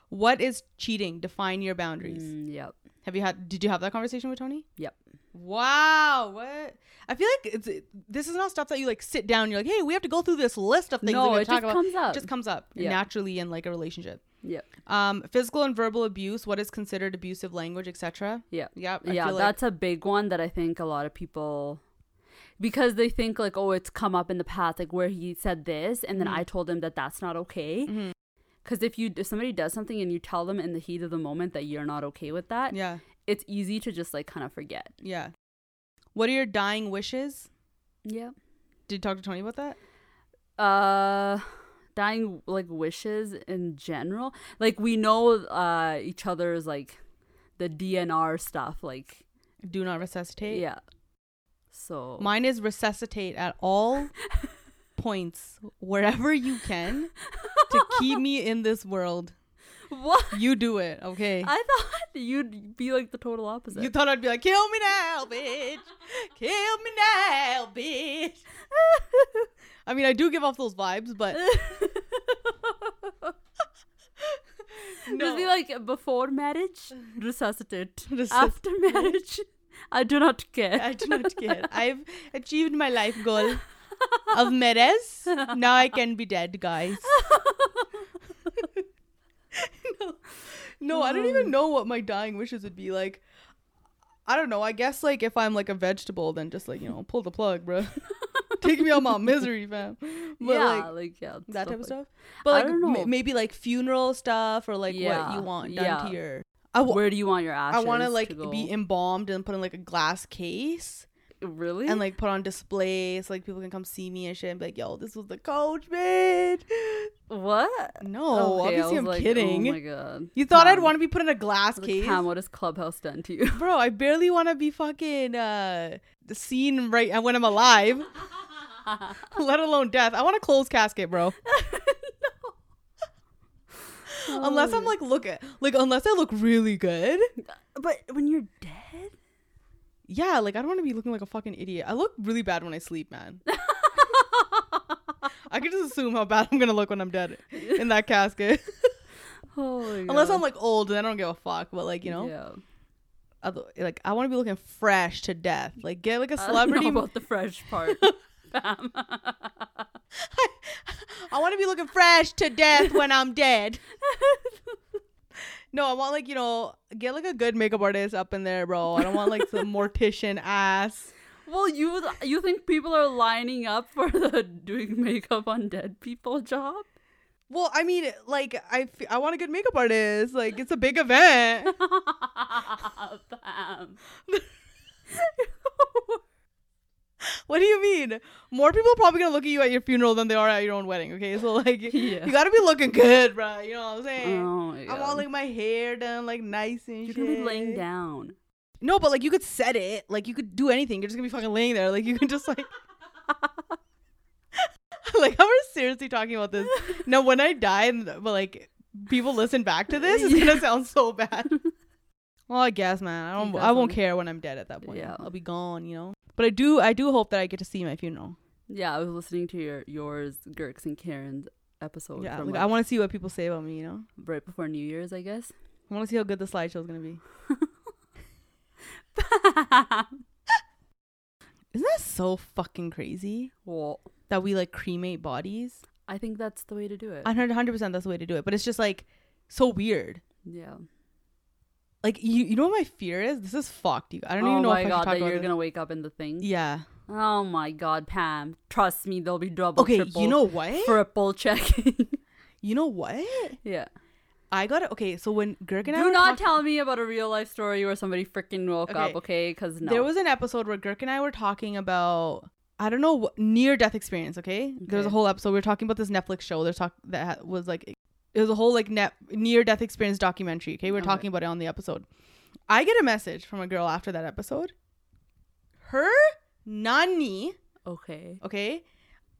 What is cheating? Define your boundaries. Mm, yep. Have you had? Did you have that conversation with Tony? Yep. Wow. What? I feel like it's this is not stuff that you like sit down. And you're like, hey, we have to go through this list of things. No, it talk just about. comes up. It just comes up Yeah. naturally in like a relationship. Yep. Um, physical and verbal abuse. What is considered abusive language, etc. Yeah. Yep. I yeah, like- that's a big one that I think a lot of people because they think like, oh, it's come up in the past, like where he said this, and then Mhm. I told him that that's not okay. Mhm. Because if you if somebody does something and you tell them in the heat of the moment that you're not okay with that, Yeah. it's easy to just like kind of forget. Yeah. What are your dying wishes? Yeah. Did you talk to Tony about that? Uh, dying like wishes in general. Like we know uh each other's like the DNR stuff. Like Do not resuscitate. yeah. So Mine is resuscitate at all [LAUGHS] points, wherever you can, to keep me in this world. what? You do it, okay? I thought you'd be like the total opposite. You thought I'd be like, kill me now, bitch. Kill me now, bitch. [LAUGHS] I mean, I do give off those vibes, but [LAUGHS] Just be like before marriage, resuscitate. Resusc- After marriage, I do not care. I do not care. [LAUGHS] I've achieved my life goal of Merez. Now I can be dead, guys. [LAUGHS] no, no, I don't even uh. know what my dying wishes would be like. I don't know. I guess like if I'm like a vegetable, then just like you know, pull the plug, bro. [LAUGHS] Take me out my misery, fam. But yeah, like like, yeah, that type of stuff. But like m- maybe like funeral stuff or like what you want done yeah. to your. Where do you want your ass? I want to like be embalmed and put in like a glass case really? and like put on display so like people can come see me and shit and be like, yo, this was the coach, bitch. what? No, Okay, obviously I'm like, kidding. Oh my god. you thought I'd want to be put in a glass case? Like, Cam, what has Clubhouse done to you? [LAUGHS] Bro, I barely want to be fucking uh the scene right when I'm alive, [LAUGHS] let alone death. I want a closed casket, bro. [LAUGHS] unless I'm like look at like unless I look really good. But when you're dead? Yeah, like I don't want to be looking like a fucking idiot. I look really bad when I sleep, man. [LAUGHS] I can just assume how bad I'm gonna look when I'm dead in that casket. [LAUGHS] My Unless God. I'm like old, and I don't give a fuck. But like you know, Yeah. like I want to be looking fresh to death. Like get like a celebrity. about the fresh part. [LAUGHS] Fam. [LAUGHS] I want to be looking fresh to death when I'm dead. [LAUGHS] No, I want like you know get like a good makeup artist up in there, bro. I don't want like some mortician ass. well, you you think people are lining up for the doing makeup on dead people job? Well, I mean, like I, f- I want a good makeup artist. Like it's a big event. [LAUGHS] Fam. [LAUGHS] What do you mean? More people are probably gonna look at you at your funeral than they are at your own wedding. Okay, so like [LAUGHS] Yeah. you gotta be looking good, bro. You know what I'm saying? Oh I'm all like my hair done like nice and You're shit. gonna be laying down. No, but like you could set it. Like you could do anything. You're just gonna be fucking laying there. Like you can just like. [LAUGHS] like I'm seriously talking about this. No, when I die, and but like people listen back to this, it's gonna sound so bad. Well, I guess, man. I don't. I won't care when I'm dead at that point. Yeah. I'll be gone. You know. But I do. I do hope that I get to see my funeral. Yeah, I was listening to your yours, Girks and Karen's episode yeah. Like, like, I want to see what people say about me. You know. right before New Year's, I guess. I want to see how good the slideshow is gonna be. [LAUGHS] Isn't that so fucking crazy well, that we like cremate bodies? I think that's the way to do it. I hundred percent that's the way to do it. But it's just like so weird. yeah. Like you, you know what my fear is? This is fucked. You, I don't oh even know my if I god, should that about you're this. gonna wake up in the thing. Yeah. Oh my god, Pam. Trust me, there'll be double, Okay. triple, You know what? triple checking. [LAUGHS] you know what? yeah. I got it. Okay. So when Girk and I Do not talking- tell me about a real life story where somebody freaking woke Okay. up, okay? Because no. there was an episode where Girk and I were talking about I don't know what near death experience. Okay. There was a whole episode we were talking about this Netflix show. There's talk that was like it was a whole like net near death experience documentary. Okay. we are talking about it on the episode. I get a message from a girl after that episode. Her nanny okay. okay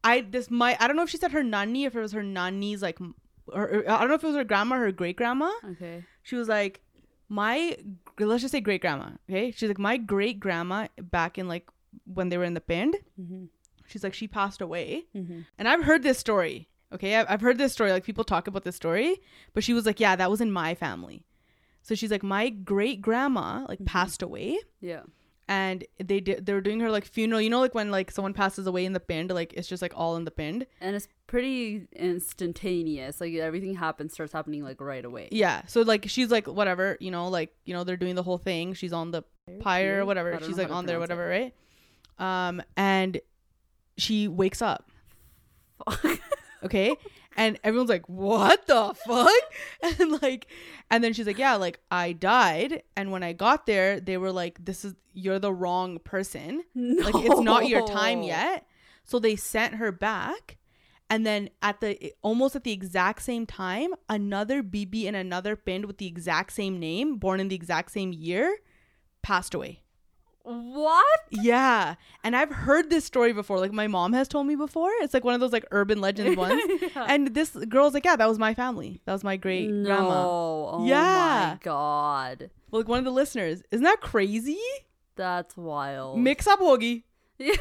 i this my i don't know if she said her nanny if it was her nanny's like or- i don't know if it was her grandma her great grandma Okay. she was like my let's just say great grandma okay she's like my great grandma back in like when they were in the pind Mm-hmm. she's like she passed away Mm-hmm. and i've heard this story okay I've, heard this story like people talk about this story but she was like yeah that was in my family so she's like my great grandma like Mhm. passed away Yeah. and they did they were doing her like funeral you know like when like someone passes away in the pind like it's just like all in the pind And it's pretty instantaneous. Like everything happens, starts happening like right away. Yeah. So like she's like whatever, you know, like you know they're doing the whole thing. She's on the pyre or whatever. She's like on there, whatever, right? Um, and she wakes up. [LAUGHS] Okay. and everyone's like, "What the fuck?" [LAUGHS] And like, and then she's like, "Yeah, like I died, and when I got there, they were like, "This is you're the wrong person. Like it's not your time yet." So they sent her back. And then at the almost at the exact same time, another BB in another pind with the exact same name, born in the exact same year, passed away. What? Yeah. And I've heard this story before. Like my mom has told me before. It's like one of those like urban legend [LAUGHS] ones. Yeah. And this girl's like, yeah, that was my family. That was my great no. grandma. Oh Yeah. my god. Like one of the listeners. Isn't that crazy? That's wild. Mix up hoagie. [LAUGHS] Yeah.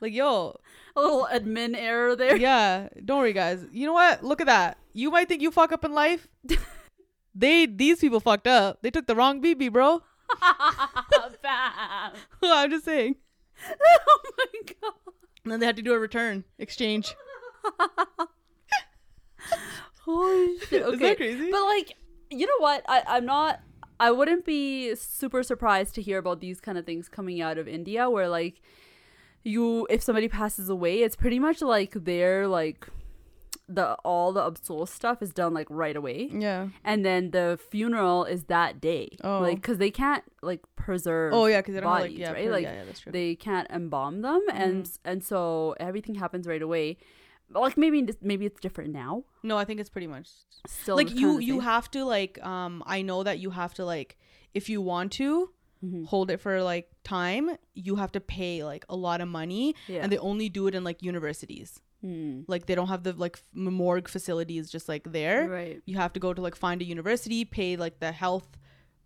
Like, yo, A little admin error there. yeah. Don't worry, guys. You know what? Look at that. You might think you fuck up in life. [LAUGHS] they these people fucked up. They took the wrong BB, bro. Bam. [LAUGHS] I'm just saying. oh my god. And then they had to do a return exchange. [LAUGHS] Holy shit. Is Okay. that crazy? But like, you know what? I, I'm not I wouldn't be super surprised to hear about these kind of things coming out of India where like you if somebody passes away, it's pretty much like their like the all the absol stuff is done like right away, Yeah. and then the funeral is that day. Oh. like because they can't like preserve. Oh yeah, because they don't have, like yeah, right? Like yeah, yeah, that's true. they can't embalm them, and Mm. and so everything happens right away. Like maybe maybe it's different now. no, I think it's pretty much Still, like you you have to like um I know that you have to like if you want to Mhm. hold it for like time, you have to pay like a lot of money, Yeah. and they only do it in like universities. Hmm. Like they don't have the like morgue facilities just like there. Right. You have to go to like find a university, pay like the health,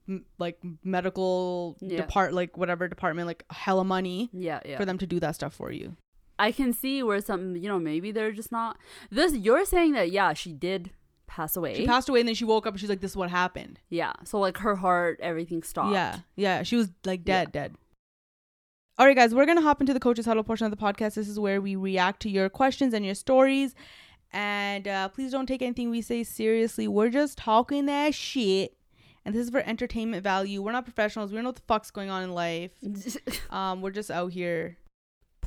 m- like medical Yeah. depart like whatever department like hella money Yeah. Yeah. for them to do that stuff for you. I can see where some, you know, maybe they're just not. This you're saying that yeah, she did pass away. She passed away and then she woke up and she's like, "This is what happened." yeah, so like her heart, everything stopped. Yeah, yeah, she was like Yeah. dead, dead. All right, guys, we're gonna hop into the coaches huddle portion of the podcast. This is where we react to your questions and your stories. And uh, please don't take anything we say seriously. We're just talking that shit, and this is for entertainment value. We're not professionals. We don't know what the fuck's going on in life. [LAUGHS] Um, we're just out here.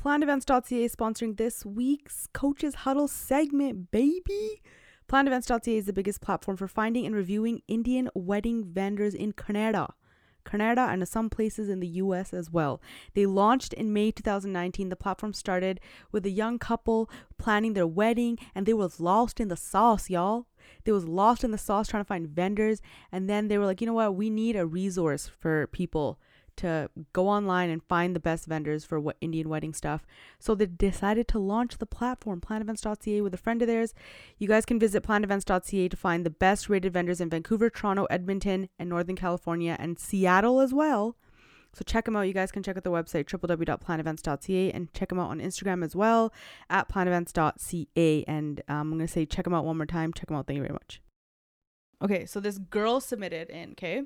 PlannedEvents.ca is sponsoring this week's Coaches Huddle segment, baby. PlannedEvents.ca is the biggest platform for finding and reviewing Indian wedding vendors in Canada. Canada and some places in the US as well. They launched in May 2019. The platform started with a young couple planning their wedding and they was lost in the sauce, y'all. They was lost in the sauce trying to find vendors and then they were like, "You know what? We need a resource for people to go online and find the best vendors for what Indian wedding stuff. So they decided to launch the platform, planevents.ca, with a friend of theirs. You guys can visit planevents.ca to find the best rated vendors in Vancouver, Toronto, Edmonton, and Northern California, and Seattle as well. So check them out. You guys can check out the website, www.planevents.ca, and check them out on Instagram as well, at planevents.ca. And um, I'm going to say check them out one more time. Check them out. Thank you very much. Okay, so this girl submitted in, okay?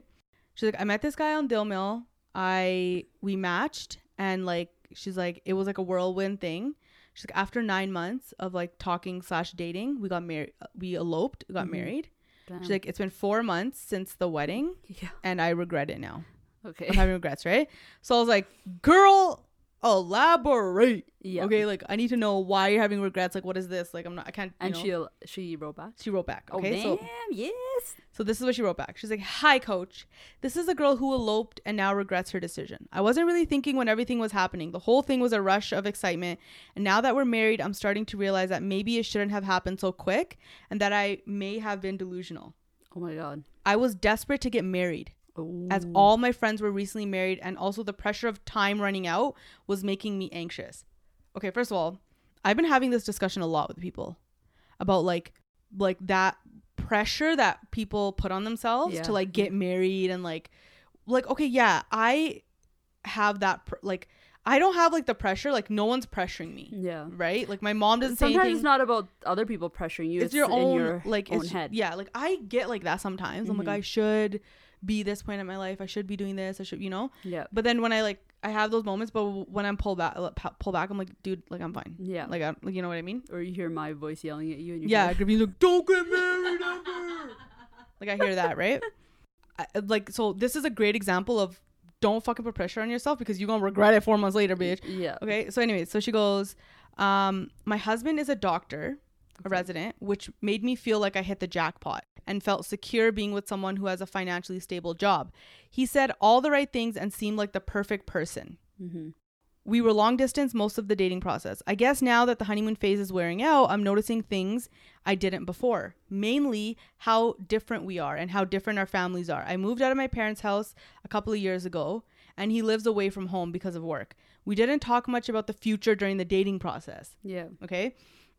She's like, I met this guy on Dil Mil. I we matched and like she's like it was like a whirlwind thing. She's like after nine months of like talking slash dating, we got married. We eloped, got Mhm. married. Damn. She's like it's been four months since the wedding, yeah. and I regret it now. Okay. I'm having regrets, right? So I was like, girl, elaborate. yeah. Okay, like I need to know why you're having regrets. Like what is this? Like I'm not. I can't. you And she she wrote back. she wrote back. Oh Okay, damn! so yes. So this is what she wrote back. She's like, "Hi, coach. This is a girl who eloped and now regrets her decision. I wasn't really thinking when everything was happening. The whole thing was a rush of excitement, and now that we're married, I'm starting to realize that maybe it shouldn't have happened so quick, and that I may have been delusional. Oh my god. I was desperate to get married, as all my friends were recently married, and also the pressure of time running out was making me anxious. Okay, first of all, I've been having this discussion a lot with people about like like that pressure that people put on themselves Yeah. to like get married and like like okay, yeah, I have that pr- like I don't have like the pressure like no one's pressuring me, Yeah. right? Like my mom doesn't say Sometimes anything it's not about other people pressuring you. it's, your in own your like own it's, head. yeah like i get like that sometimes i'm like Mhm. i should be this point in my life i should be doing this i should you know Yeah. but then when i like i have those moments but when i'm pulled back pull back i'm like dude like i'm fine Yeah. like, I, like you know what i mean or you hear my voice yelling at you. And you're yeah like, like [LAUGHS] don't get married ever [LAUGHS] like i hear that right I, like so this is a great example of don't fucking put pressure on yourself because you're gonna regret it four months later bitch yeah. Okay, so anyway, so she goes, um, my husband is a doctor, a resident, which made me feel like I hit the jackpot and felt secure being with someone who has a financially stable job. He said all the right things and seemed like the perfect person. Mm-hmm. We were long distance most of the dating process. I guess now that the honeymoon phase is wearing out, I'm noticing things I didn't before. Mainly how different we are and how different our families are. I moved out of my parents' house a couple of years ago, and he lives away from home because of work. We didn't talk much about the future during the dating process. Yeah. Okay.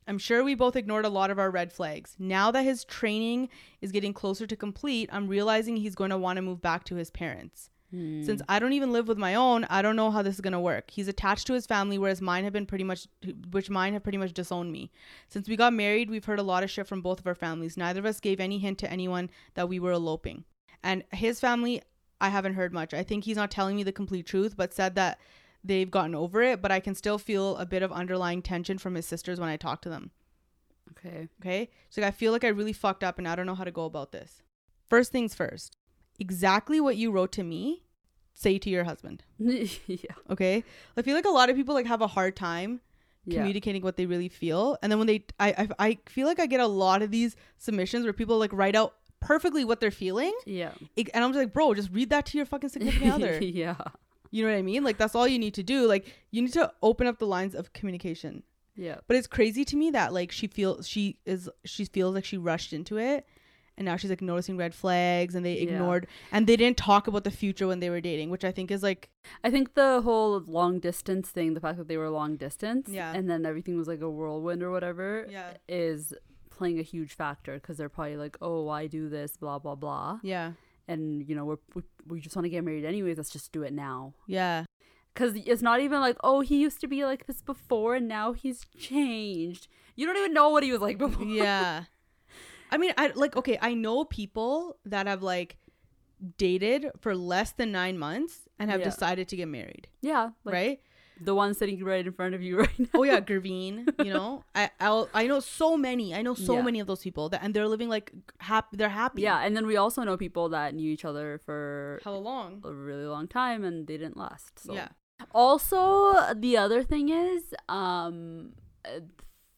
I'm sure we both ignored a lot of our red flags. Now that his training is getting closer to complete, I'm realizing he's going to want to move back to his parents. Hmm. Since I don't even live with my own, I don't know how this is gonna work. He's attached to his family, whereas mine have been pretty much, which mine have pretty much disowned me. Since we got married, we've heard a lot of shit from both of our families. Neither of us gave any hint to anyone that we were eloping. And his family, I haven't heard much. I think he's not telling me the complete truth, but said that they've gotten over it. But I can still feel a bit of underlying tension from his sisters when I talk to them. Okay. Okay. So I feel like I really fucked up and I don't know how to go about this. First things first, exactly what you wrote to me, say to your husband. [LAUGHS] yeah. Okay. I feel like a lot of people like have a hard time Yeah. communicating what they really feel. And then when they, I, I, I feel like I get a lot of these submissions where people like write out perfectly what they're feeling, Yeah. It- and I'm just like, bro, just read that to your fucking significant [LAUGHS] other. yeah. You know what I mean? Like that's all you need to do. Like you need to open up the lines of communication. Yeah. But it's crazy to me that like she feels she is she feels like she rushed into it and now she's like noticing red flags and they Yeah. ignored and they didn't talk about the future when they were dating, which I think is like I think the whole long distance thing, the fact that they were long distance, Yeah. and then everything was like a whirlwind or whatever, Yeah. is playing a huge factor because they're probably like, oh, why do this, blah blah blah, yeah. And you know we're, we we just want to get married anyways. Let's just do it now. Yeah. Because it's not even like, oh, he used to be like this before and now he's changed. You don't even know what he was like [LAUGHS] before. Yeah. I mean, I like okay, I know people that have like dated for less than 9 months and have Yeah. decided to get married, Yeah. Like right? The one sitting right in front of you [LAUGHS] right now. oh yeah, Graveen, you know. [LAUGHS] I I'll, I know so many. I know so Yeah. many of those people that and they're living like happy they're happy. Yeah. And then we also know people that knew each other for How long? a really long time and they didn't last. So. Yeah. Also, the other thing is, um,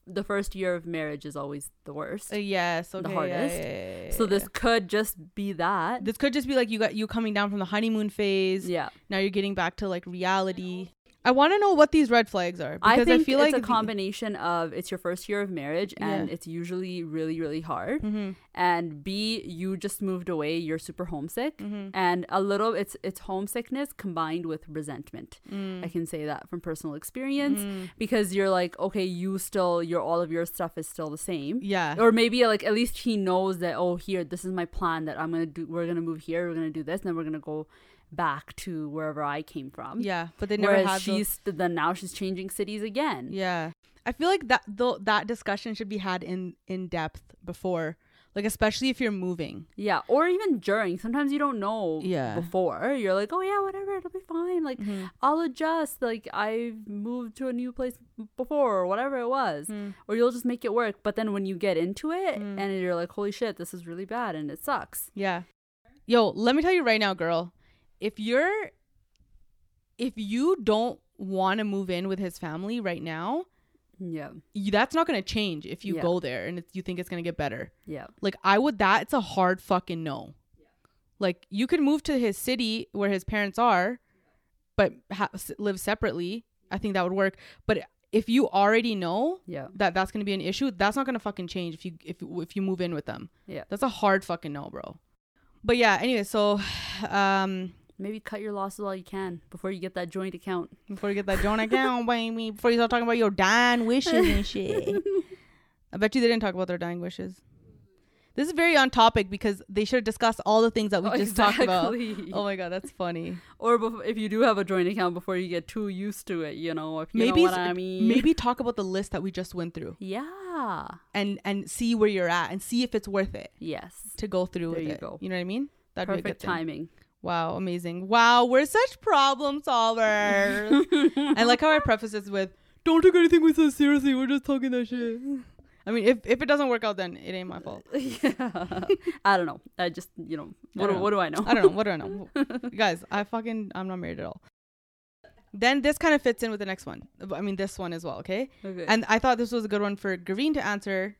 the first year of marriage is always the worst. Uh, yes, okay. yeah, hardest. yeah, yeah, yeah, so this could just be that. this could just be like you got you coming down from the honeymoon phase. yeah, Now you're getting back to like reality. I want to know what these red flags are I because think I, feel it's like it's a combination of it's your first year of marriage and Yeah. it's usually really really hard, hmm and B you just moved away, you're super homesick, hmm and a little it's it's homesickness combined with resentment. Mm. I can say that from personal experience Mm. because you're like okay, you still your all of your stuff is still the same. Yeah. or maybe like at least he knows that oh here this is my plan that i'm gonna do we're gonna move here we're gonna do this and then we're gonna go back to wherever i came from yeah, but they never whereas had she's then now she's changing cities again Yeah. I feel like that though that discussion should be had in in depth before. Like especially if you're moving. yeah or even during sometimes you don't know Yeah. before you're like oh yeah whatever it'll be fine like i'll adjust like i've moved to a new place before or whatever it was Mm. or you'll just make it work but then when you get into it Mm. and you're like holy shit this is really bad and it sucks Yeah. Yo, let me tell you right now, girl. If you're if you don't want to move in with his family right now, yeah you, that's not going to change if you Yeah. go there and you think it's going to get better. yeah Like I would that it's a hard fucking no. Like you could move to his city where his parents are, but ha- live separately. I think that would work. But if you already know yeah that that's going to be an issue, that's not going to fucking change if you if if you move in with them. Yeah. That's a hard fucking no, bro. But yeah, anyway, so [SIGHS] um Maybe cut your losses while you can before you get that joint account. before you get that joint account, baby, before you start talking about your dying wishes and shit. I bet you they didn't talk about their dying wishes. This is very on topic because they should have discussed all the things that we [LAUGHS] Oh, just talked about. Oh my god, that's funny. Or bef- if you do have a joint account before you get too used to it, you know, if you maybe know what I mean. maybe talk about the list that we just went through Yeah. and and see where you're at and see if it's worth it Yes. to go through There with you it. go. You know what I mean? That'd be a good Perfect thing. Wow, amazing. Wow, we're such problem solvers. [LAUGHS] I like how I preface this with, "Don't take anything we say seriously. We're just talking that shit." I mean, if if it doesn't work out, then it ain't my fault. [LAUGHS] yeah. I don't know. I just, you know, what, don't know. what do I know? I don't know. What do I know, [LAUGHS] guys? I fucking I'm not married at all. Then this kind of fits in with the next one. I mean, this one as well. Okay, Okay. and I thought this was a good one for Graveen to answer.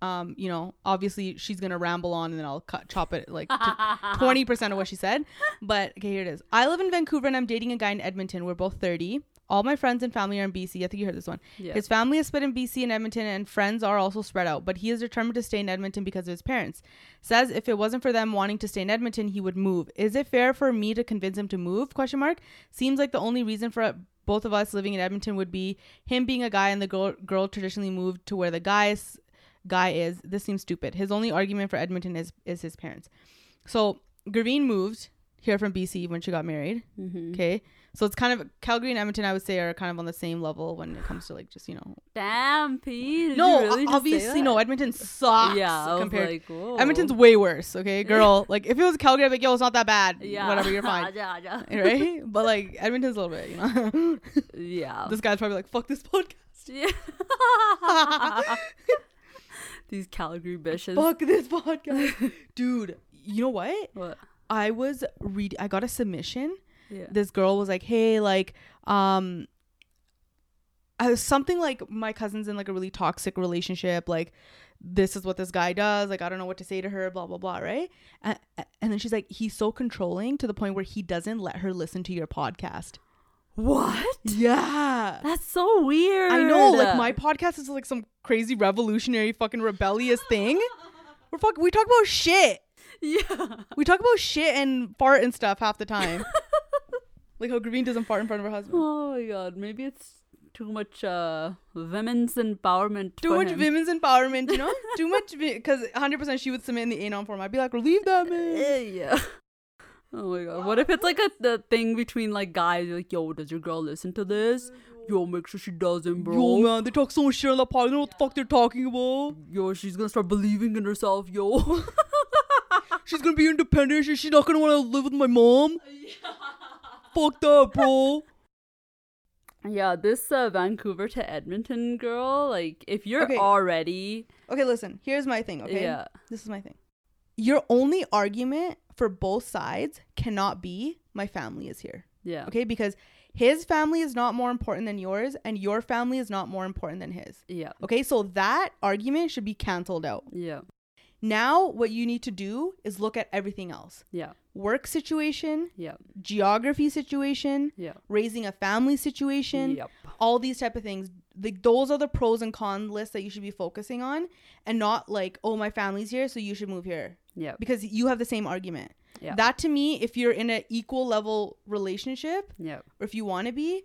Um, you know, obviously she's gonna ramble on, and then I'll cut chop it like [LAUGHS] twenty percent of what she said. But okay, here it is. I live in Vancouver and I'm dating a guy in Edmonton. We're both thirty. All my friends and family are in BC. I think you heard this one. yeah. His family is split in BC and Edmonton, and friends are also spread out. But he is determined to stay in Edmonton because of his parents. Says if it wasn't for them wanting to stay in Edmonton, he would move. Is it fair for me to convince him to move? Question mark. Seems like the only reason for both of us living in Edmonton would be him being a guy and the girl, girl traditionally moved to where the guys guy is. This seems stupid. His only argument for Edmonton is is his parents. So Graveen moved here from BC when she got married. Mhm. Okay. So it's kind of Calgary and Edmonton, I would say, are kind of on the same level when it comes to like just you know. Damn, Pete. no, really o- just say obviously no. Edmonton sucks. Yeah, compared. like. Edmonton's way worse. Okay, [LAUGHS] girl. like if it was Calgary, I'd be like, yo, it's not that bad. yeah. Whatever, you're [LAUGHS] fine. yeah, yeah. [LAUGHS] right? But like Edmonton's a little bit, you know. Yeah. this guy's probably like, fuck this podcast. Yeah. These Calgary bitches. Fuck this [LAUGHS] podcast, dude. You know what? What? I was read. I got a submission Yeah. this girl was like, "Hey, like, um, I was something like my cousin's in like a really toxic relationship. Like, this is what this guy does. Like, I don't know what to say to her. Blah blah blah. Right? And, and then she's like, he's so controlling to the point where he doesn't let her listen to your podcast. What? Yeah. That's so weird. I know, like my podcast is like some crazy revolutionary fucking rebellious thing. We're fuck we talk about shit. Yeah. We talk about shit and fart and stuff half the time. [LAUGHS] like how Graveen doesn't fart in front of her husband. Oh my god. Maybe it's too much uh women's empowerment. Too much him. women's empowerment, you know? Too much because 100% she would submit in the anon form. I'd be like, relieve that man. [LAUGHS] Yeah. Oh my god. What if it's like a the thing between like guys like, yo, does your girl listen to this? Yo, make sure she doesn't, bro. Yo, man, they talk so much shit on that pod. I don't know what the fuck they're talking about. Yo, she's gonna start believing in herself, yo. [LAUGHS] She's gonna be independent. She's not gonna want to live with my mom. [LAUGHS] Fucked up, bro. yeah, this uh, Vancouver to Edmonton girl, like if you're Okay. already Okay, listen. Here's my thing, okay? yeah. This is my thing. Your only argument for both sides cannot be my family is here. Yeah. Okay? Because his family is not more important than yours, and your family is not more important than his. Yeah. Okay? So that argument should be canceled out. Yeah. Now, what you need to do is look at everything else Yeah. work situation, Yeah. geography situation, Yeah. raising a family situation, Yep. all these type of things like those are the pros and cons lists that you should be focusing on and not like oh my family's here so you should move here Yeah. because you have the same argument Yeah. that to me if you're in an equal level relationship Yeah. or if you want to be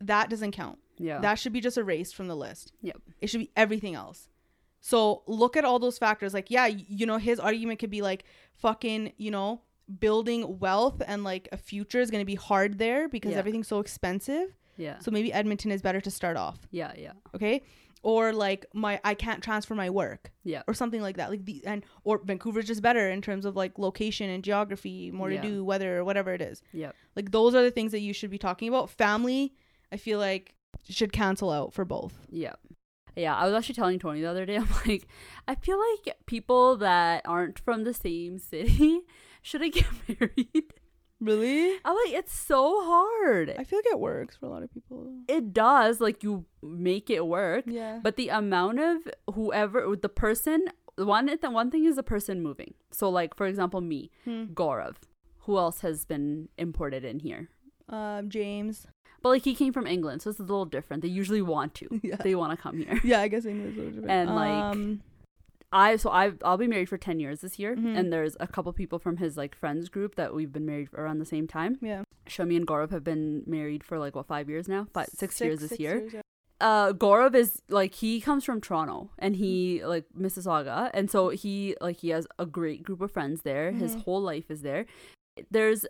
that doesn't count Yeah. that should be just erased from the list Yep. it should be everything else so look at all those factors like yeah you know his argument could be like fucking you know building wealth and like a future is going to be hard there because Yeah. everything's so expensive Yeah. so maybe edmonton is better to start off Yeah. Yeah. okay or like my i can't transfer my work Yeah. or something like that like the and or vancouver's just better in terms of like location and geography more Yeah. to do weather whatever it is Yeah. like those are the things that you should be talking about family i feel like should cancel out for both Yeah. Yeah, I was actually telling Tony the other day, [LAUGHS] I'm like, I feel like people that aren't from the same city [LAUGHS] shouldn't get [LAUGHS] married. Really I'm like, it's so hard. i feel like it works for a lot of people It does, like, you make it work, yeah but the amount of whoever, the person, one, the one thing is the person moving. So, like, for example, me, Hmm. Gaurav. Who else has been imported in here? um james But like he came from England, so it's a little different. They usually want to. [LAUGHS] Yeah. They want to come here. yeah i guess english is a little different. And, like, um, I so I I'll be married for ten years this year, Mhm. and there's a couple people from his like friends group that we've been married around the same time. yeah Shomi and Gaurav have been married for like what five years now, five six, years this six year. years, yeah. Uh, Gaurav is like he comes from Toronto and he like Mississauga, and so he like he has a great group of friends there. His Mhm. whole life is there. There's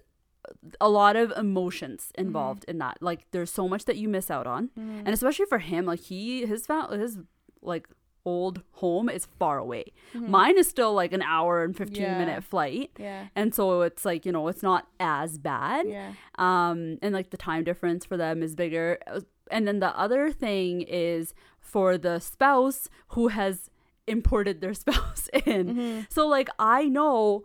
a lot of emotions involved in that. Like there's so much that you miss out on Mhm. and especially for him like he his fa- his like old home is far away. Mhm. mine is still like an hour and 15 Yeah. minute flight. Yeah. And so it's like you know it's not as bad. Yeah. Um and like the time difference for them is bigger. And then the other thing is for the spouse who has imported their [LAUGHS] spouse in. Mhm. so like i know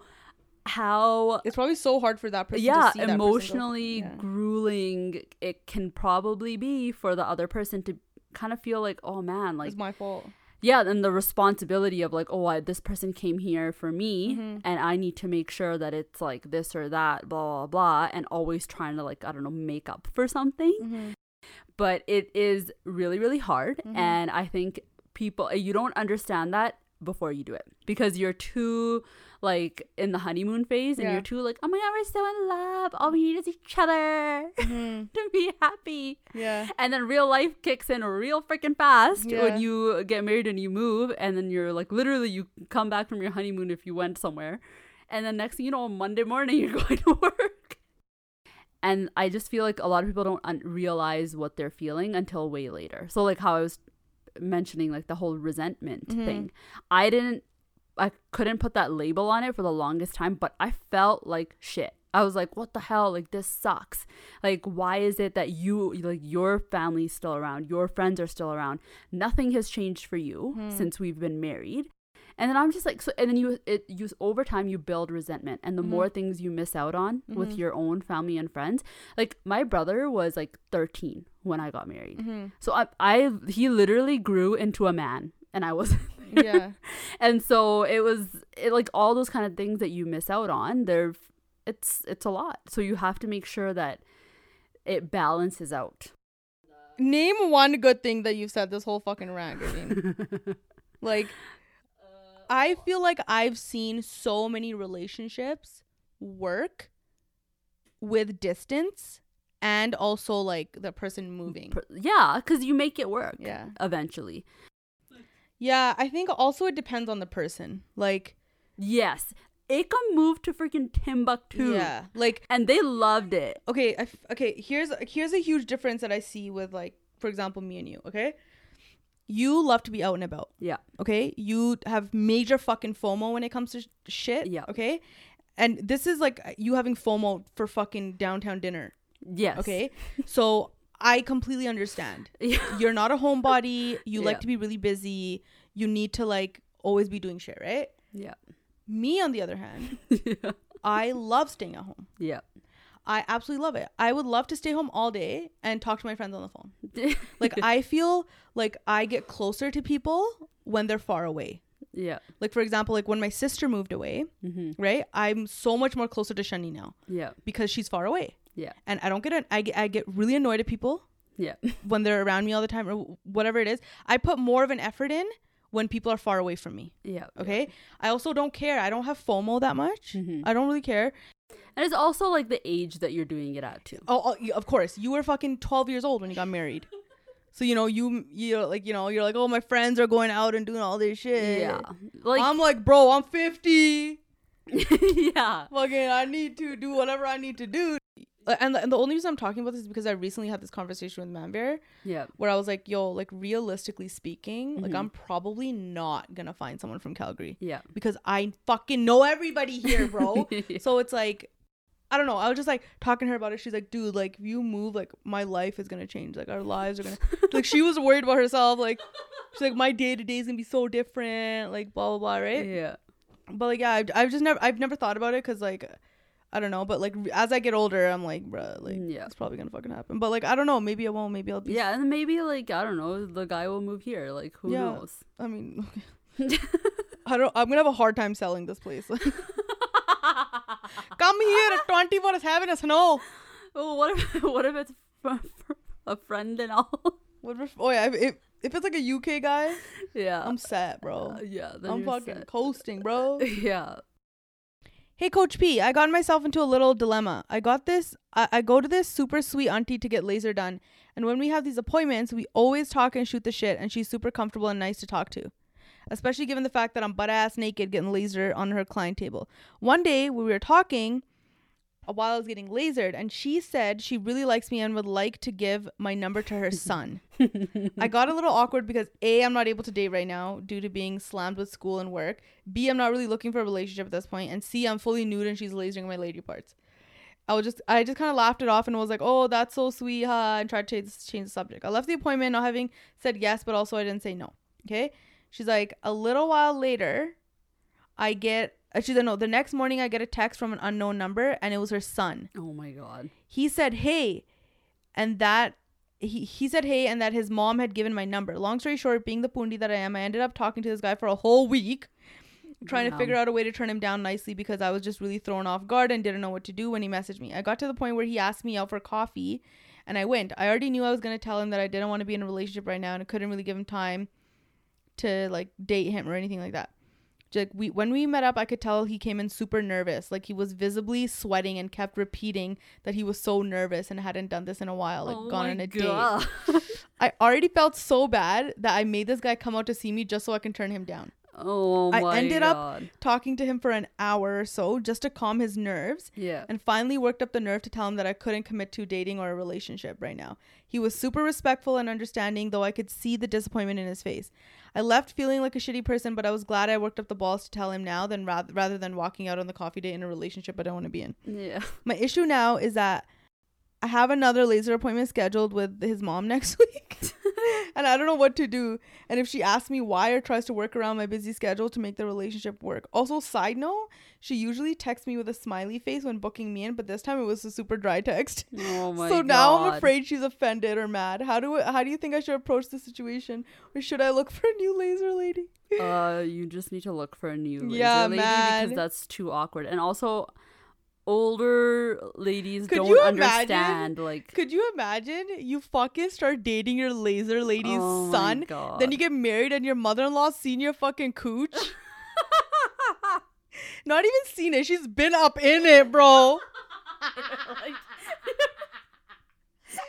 how it's probably so hard for that person yeah to see that person go- emotionally yeah. grueling it can probably be for the other person to kind of feel like oh man like it's my fault yeah and the responsibility of like oh I, this person came here for me Mhm. and i need to make sure that it's like this or that blah blah blah and always trying to like i don't know make up for something Mhm. but it is really really hard Mhm. and i think people you don't understand that before you do it because you're too like in the honeymoon phase and Yeah. you're too like oh my god we're so in love all we need is each other Mhm. [LAUGHS] to be happy yeah and then real life kicks in real freaking fast Yeah. when you get married and you move and then you're like literally you come back from your honeymoon if you went somewhere and then next thing you know on monday morning [LAUGHS] you're going to work and i just feel like a lot of people don't un- realize what they're feeling until way later so like how i was mentioning like the whole resentment Mhm. thing i didn't i couldn't put that label on it for the longest time but i felt like shit i was like what the hell like this sucks like why is it that you like your family's still around your friends are still around nothing has changed for you Hmm. since we've been married and then i'm just like so and then you it you over time you build resentment and the Mhm. more things you miss out on with Mhm. your own family and friends like my brother was like 13 when I got married. Mhm. So I, I he literally grew into a man and I wasn't [LAUGHS] there. Yeah. and so it was it, like all those kind of things that you miss out on they're it's it's a lot so you have to make sure that it balances out Name one good thing that you've said this whole fucking rant, [LAUGHS] like, I feel like I've seen so many relationships work with distance and also like the person moving. Yeah because you make it work Yeah. eventually Yeah, I think also it depends on the person. Like, yes Akam moved to freaking Timbuktu yeah, like and they loved it okay, I f- okay. Here's here's a huge difference that I see with like, for example, me and you. Okay, you love to be out and about. yeah Okay, you have major fucking FOMO when it comes to sh- shit. Yeah. Okay, and this is like you having FOMO for fucking downtown dinner. yes Okay, [LAUGHS] so I completely understand. [LAUGHS] yeah You're not a homebody. You like to be really busy. You need to like always be doing shit, right? yeah Me, on the other hand, [LAUGHS] yeah I love staying at home. yeah I absolutely love it. I would love to stay home all day and talk to my friends on the phone. [LAUGHS] Like I feel like I get closer to people when they're far away. yeah Like for example, like when my sister moved away, hmm right? I'm so much more closer to Shani now yeah because she's far away. Yeah And I don't get an, I get I get really annoyed at people yeah [LAUGHS] when they're around me all the time or whatever it is. I put more of an effort in when people are far away from me. yeah Okay? I also don't care. I don't have FOMO that much. Mhm. I don't really care. and it's also like the age that you're doing it at too Oh, oh, of course. You were fucking 12 years old when you got married. So you know you you like you know you're like oh my friends are going out and doing all this shit. yeah like I'm like bro I'm 50. [LAUGHS] yeah Fucking I need to do whatever I need to do. Uh, And the, and the only reason I'm talking about this is because I recently had this conversation with Manbear. Yeah where I was like yo like realistically speaking like Mhm. I'm probably not gonna find someone from Calgary yeah because I fucking know everybody here bro. [LAUGHS] so it's like I don't know. I was just like talking to her about it. She's like, dude, like if you move, like my life is gonna change. Like our lives are gonna [LAUGHS] like she was worried about herself. Like she's like, my day to day is gonna be so different. Like blah blah blah, right? yeah But like yeah, I've, I've just never I've never thought about it because like I don't know. But like as I get older, I'm like, bruh, like Yeah. it's probably gonna fucking happen. But like I don't know. Maybe I won't. Maybe I'll be. yeah and maybe like i don't know the guy will move here like who Yeah. knows I mean, [LAUGHS] [LAUGHS] I don't. I'm gonna have a hard time selling this place. [LAUGHS] Come here, 24 is having a snow. well, what if what if it's a friend and all What if, oh yeah, if, if if it's like a UK guy, yeah I'm set, bro. Uh, yeah then I'm fucking coasting, bro. yeah hey, Coach P, I got myself into a little dilemma. I got this. I, I go to this super sweet auntie to get laser done, and when we have these appointments, we always talk and shoot the shit, and she's super comfortable and nice to talk to. Especially given the fact that I'm butt ass naked getting laser on her client table. One day we were talking while I was getting lasered, and she said she really likes me and would like to give my number to her son. [LAUGHS] I got a little awkward because A, I'm not able to date right now due to being slammed with school and work. B, I'm not really looking for a relationship at this point. And C, I'm fully nude and she's lasering my lady parts. I was just, I just kind of laughed it off and was like, oh, that's so sweet, huh? And tried to change, change the subject. I left the appointment not having said yes, but also I didn't say no. Okay. She's like, a little while later, I get, uh, she's like, no, the next morning I get a text from an unknown number and it was her son. Oh my god. He said hey and that he, he said hey and that his mom had given my number. Long story short being the pundi that i am i ended up talking to this guy for a whole week trying to figure out a way to turn him down nicely because i was just really thrown off guard and didn't know what to do when he messaged me. I got to the point where he asked me out for coffee and i went. I already knew i was going to tell him that i didn't want to be in a relationship right now and i couldn't really give him time to like date him or anything like that like we when we met up i could tell he came in super nervous. Like he was visibly sweating and kept repeating that he was so nervous and hadn't done this in a while like oh gone on a date. [LAUGHS] I already felt so bad that i made this guy come out to see me just so i can turn him down oh my I ended up- talking to him for an hour or so just to calm his nerves yeah and finally worked up the nerve to tell him that I couldn't commit to dating or a relationship right now. He was super respectful and understanding, though I could see the disappointment in his face. I left feeling like a shitty person, but I was glad I worked up the balls to tell him now than rather, rather than walking out on the coffee date in a relationship I don't want to be in. yeah My issue now is that I have another laser appointment scheduled with his mom [LAUGHS] next week. [LAUGHS] and I don't know what to do. And if she asks me why or tries to work around my busy schedule to make the relationship work. Also, side note, she usually texts me with a smiley face when booking me in, but this time it was a super dry text. [LAUGHS] Oh my so now I'm afraid she's offended or mad. How do how do you think I should approach the situation, or should I look for a new laser lady? Uh, you just need to look for a new laser Yeah, lady man. because that's too awkward. And also, older ladies Could don't you imagine? Like, Could you imagine you fucking start dating your laser lady's oh son, then you get married and your mother-in-law seen your fucking cooch? [LAUGHS] Not even seen it. She's been up in it, bro. [LAUGHS]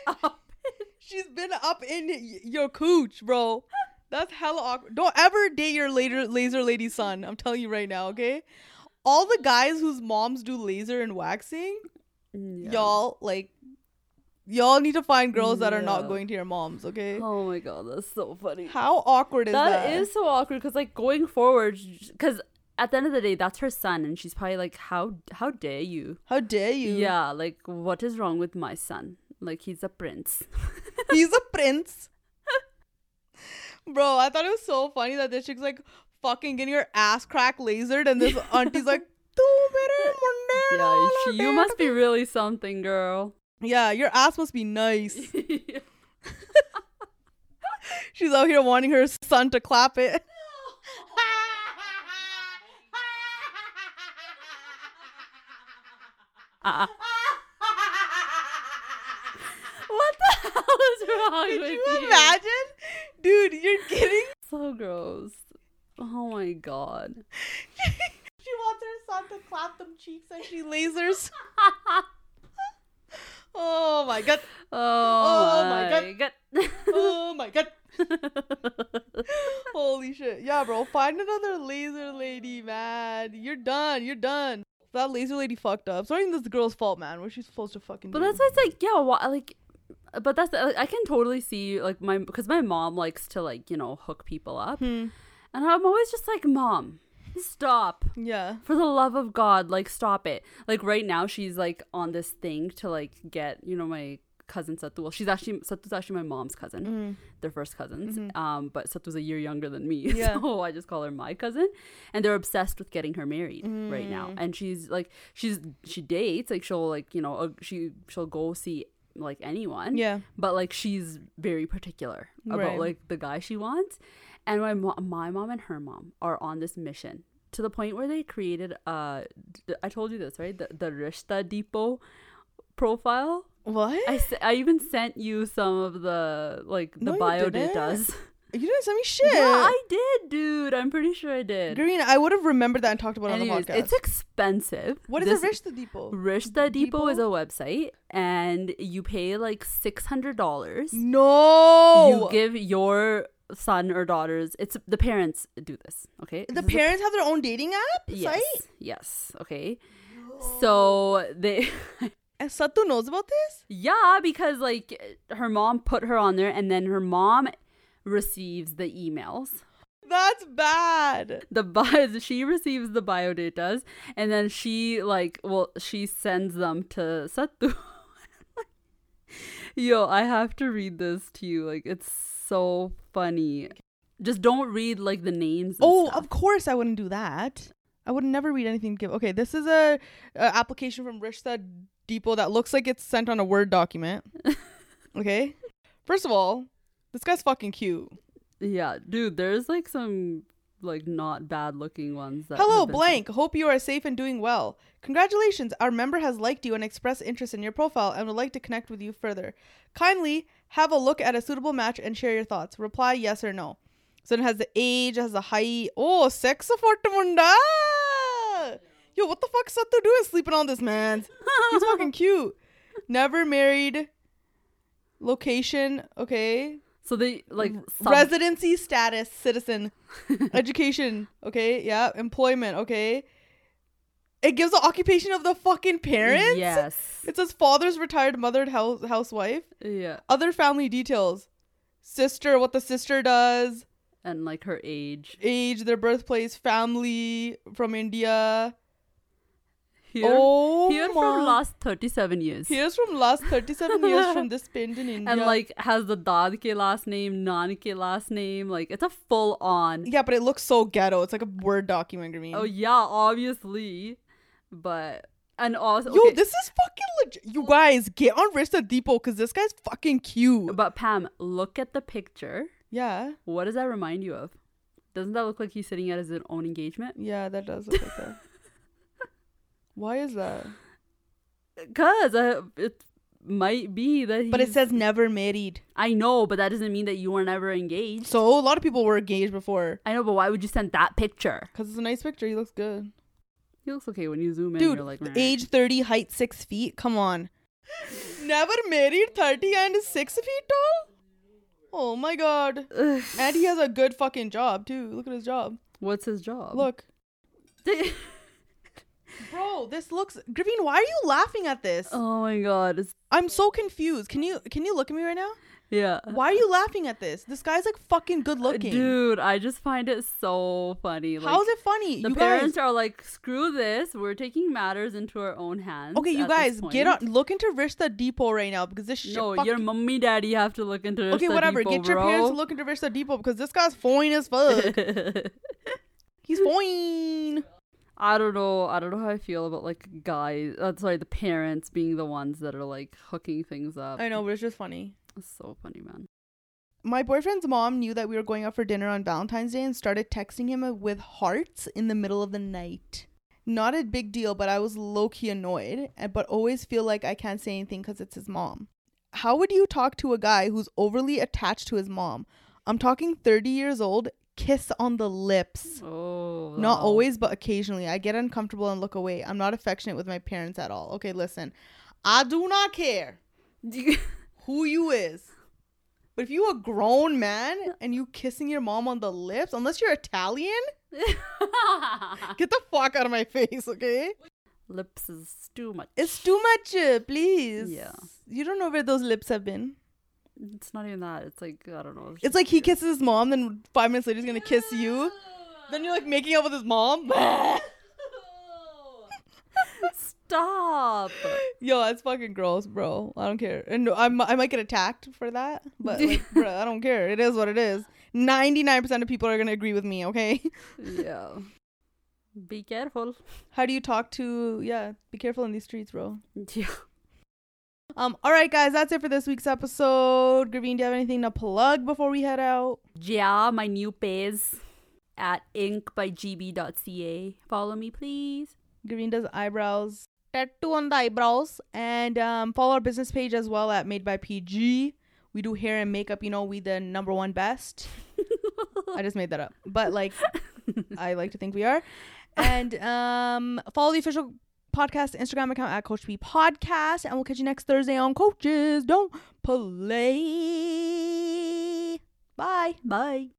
[LAUGHS] She's been up in your cooch, bro. That's hella awkward. Don't ever date your later laser lady son. I'm telling you right now, okay? All the guys whose moms do laser and waxing, Yeah. y'all like y'all need to find girls that are not going to your moms, okay? Oh my god, that's so funny. How awkward is that? that is so awkward because like going forward, because at the end of the day, that's her son, and she's probably like, how how dare you? How dare you? Yeah, like what is wrong with my son? Like he's a prince. He's a [LAUGHS] prince. Bro, I thought it was so funny that this chick's like fucking getting your ass crack lasered and this [LAUGHS] auntie's like, "Tu mere munde yeah, she, you must be really something, girl. Yeah, your ass must be nice. [LAUGHS] [LAUGHS] She's out here wanting her son to clap it. Uh-uh. what the hell is wrong Could with you imagine? Dude, you're kidding? So gross. Oh my god. [LAUGHS] She wants her son to clap them cheeks and she lasers. [LAUGHS] Oh my god. Oh, my my god. Oh my god. [LAUGHS] Holy shit. Yeah, bro. Find another laser lady, man. You're done. You're done. That laser lady fucked up. Sorry, this girl's fault, man. What she's supposed to fucking But do. that's why it's like, yeah, why, like, but that's I can totally see like my because my mom likes to like you know hook people up, Hmm. And I'm always just like, mom, stop. Yeah. For the love of God, like stop it. Like right now, she's like on this thing to like get you know my cousin Satu. Well, she's actually Satu's actually my mom's cousin. Mm. They're first cousins. Mhm. Um, but Satu's a year younger than me, [LAUGHS] Yeah. so I just call her my cousin. And they're obsessed with getting her married right now. Mm. And she's like, she's she dates like she'll like you know uh, she she'll go see like anyone. Yeah. But like she's very particular about Right. like the guy she wants. And my mo- my mom and her mom are on this mission to the point where they created uh I told you this, right? The the Rishta Depot profile. What? I, I even sent you some of the like the No, bio datas. [LAUGHS] you didn't send me shit. Yeah, I did, dude. I'm pretty sure I did. Green, I would have remembered that and talked about it on Anyways, the podcast. it's expensive. what is This- a Rishta Depot? Rishta Depot is a website, and you pay like six hundred dollars. No. You give your son or daughters. It's the parents do this. Okay. the This is a- parents have their own dating app Yes. site? Yes. Okay. So they. [LAUGHS] And Satu knows about this? Yeah, because like her mom put her on there, and then her mom receives the emails. That's bad. The [LAUGHS] bio, she receives the biodatas, and then she like, well, she sends them to Satu. [LAUGHS] Yo, I have to read this to you. Like, it's so funny. Just don't read like the names. Oh, stuff. of course I wouldn't do that. I would never read anything. Give okay. This is a, a application from Rishta Depot that looks like it's sent on a Word document. [LAUGHS] okay. First of all, this guy's fucking cute. yeah, dude. There's like some like not bad looking ones. That Hello, blank. Hope you are safe and doing well. Congratulations. Our member has liked you and expressed interest in your profile and would like to connect with you further. Kindly have a look at a suitable match and share your thoughts. Reply yes or no. So it has the age, has the height. Oh, sex of munda. Yo, what the fuck Satu doing sleeping on this man? He's fucking [LAUGHS] cute. Never married. Location, okay. So they like sub- Residency status, citizen, [LAUGHS] education, okay, yeah, employment, okay. It gives the occupation of the fucking parents. Yes. It says father's retired mothered house housewife. Yeah, Other family details. Sister, what the sister does, and like her age. age, their birthplace, family from India. Here, oh here from last 37 years. Here's from last 37 years from this pind in [LAUGHS] India. and like has the Dad ke last name, Nan ke last name. Like it's a full on. yeah, but it looks so ghetto. It's like a word document. I mean, Oh yeah, obviously, but and also yo, this is fucking legit. You guys get on Rishta Depot because this guy's fucking cute. But Pam, look at the picture. yeah, What does that remind you of? Doesn't that look like he's sitting at his own engagement? yeah, that does look like that. [LAUGHS] Why is that? Cause uh, it might be that. But it says never married. I know, but that doesn't mean that you were never engaged. So a lot of people were engaged before. I know, but why would you send that picture? Cause it's a nice picture. He looks good. He looks okay when you zoom in. Dude, you're like, "Meh." age 30, height 6 feet. Come on. Never married, 30 and 6 feet tall? Oh my god. Ugh. [SIGHS] And he has a good fucking job too. Look at his job. What's his job? Look. [LAUGHS] Bro, this looks Gravine, why are you laughing at this? oh my god. It's, I'm so confused. Can you can you look at me right now? Yeah. Why are you laughing at this? This guy's like fucking good looking. Dude, I just find it so funny. Like, How is it funny? The you parents guys are like, screw this. We're taking matters into our own hands. Okay, you guys, get on point." look into Rishta Depot right now because this shit No, fucking- your mummy daddy have to look into Okay, whatever. Depot, Get your parents to bro. look into Rishta Depot because this guy's fine as fuck. [LAUGHS] He's fine. I don't know. I don't know how I feel about like guys. Uh, sorry, the parents being the ones that are like hooking things up. I know, but it's just funny. It's [LAUGHS] so funny, man. My boyfriend's mom knew that we were going out for dinner on Valentine's Day and started texting him with hearts in the middle of the night. Not a big deal, but I was low key annoyed, eh, but always feel like I can't say anything because it's his mom. How would you talk to a guy who's overly attached to his mom? I'm talking 30 years old, kiss on the lips. Oh, Not always, but occasionally. I get uncomfortable and look away. I'm not affectionate with my parents at all. Okay, listen. I do not care [LAUGHS] who you is. But if you a grown man and you kissing your mom on the lips, unless you're Italian, [LAUGHS] get the fuck out of my face, okay? Lips is too much. It's too much, uh, please. Yeah. You don't know where those lips have been. It's not even that. It's like I don't know. It's like he kisses his mom, then five minutes later he's gonna kiss you. Then you're like making out with his mom. [LAUGHS] Stop. Yo, that's fucking gross, bro. I don't care. And I'm, I might get attacked for that, but like, [LAUGHS] bro, I don't care. It is what it is. 99% of people are going to agree with me, okay? yeah. Be careful. How do you talk to, yeah, be careful in these streets, bro. Yeah. Um, all right, guys, that's it for this week's episode. Gravine, do you have anything to plug before we head out? Yeah, my new page at inkbygb.ca. Follow me, please. Gravine does eyebrows, tattoo on the eyebrows, and um, follow our business page as well at Made by PG. We do hair and makeup. You know, we the number one best. I just made that up, but like, [LAUGHS] I like to think we are. And um, follow the official podcast Instagram account at Coach B Podcast, and we'll catch you next Thursday on Coaches Don't Play. Bye. Bye.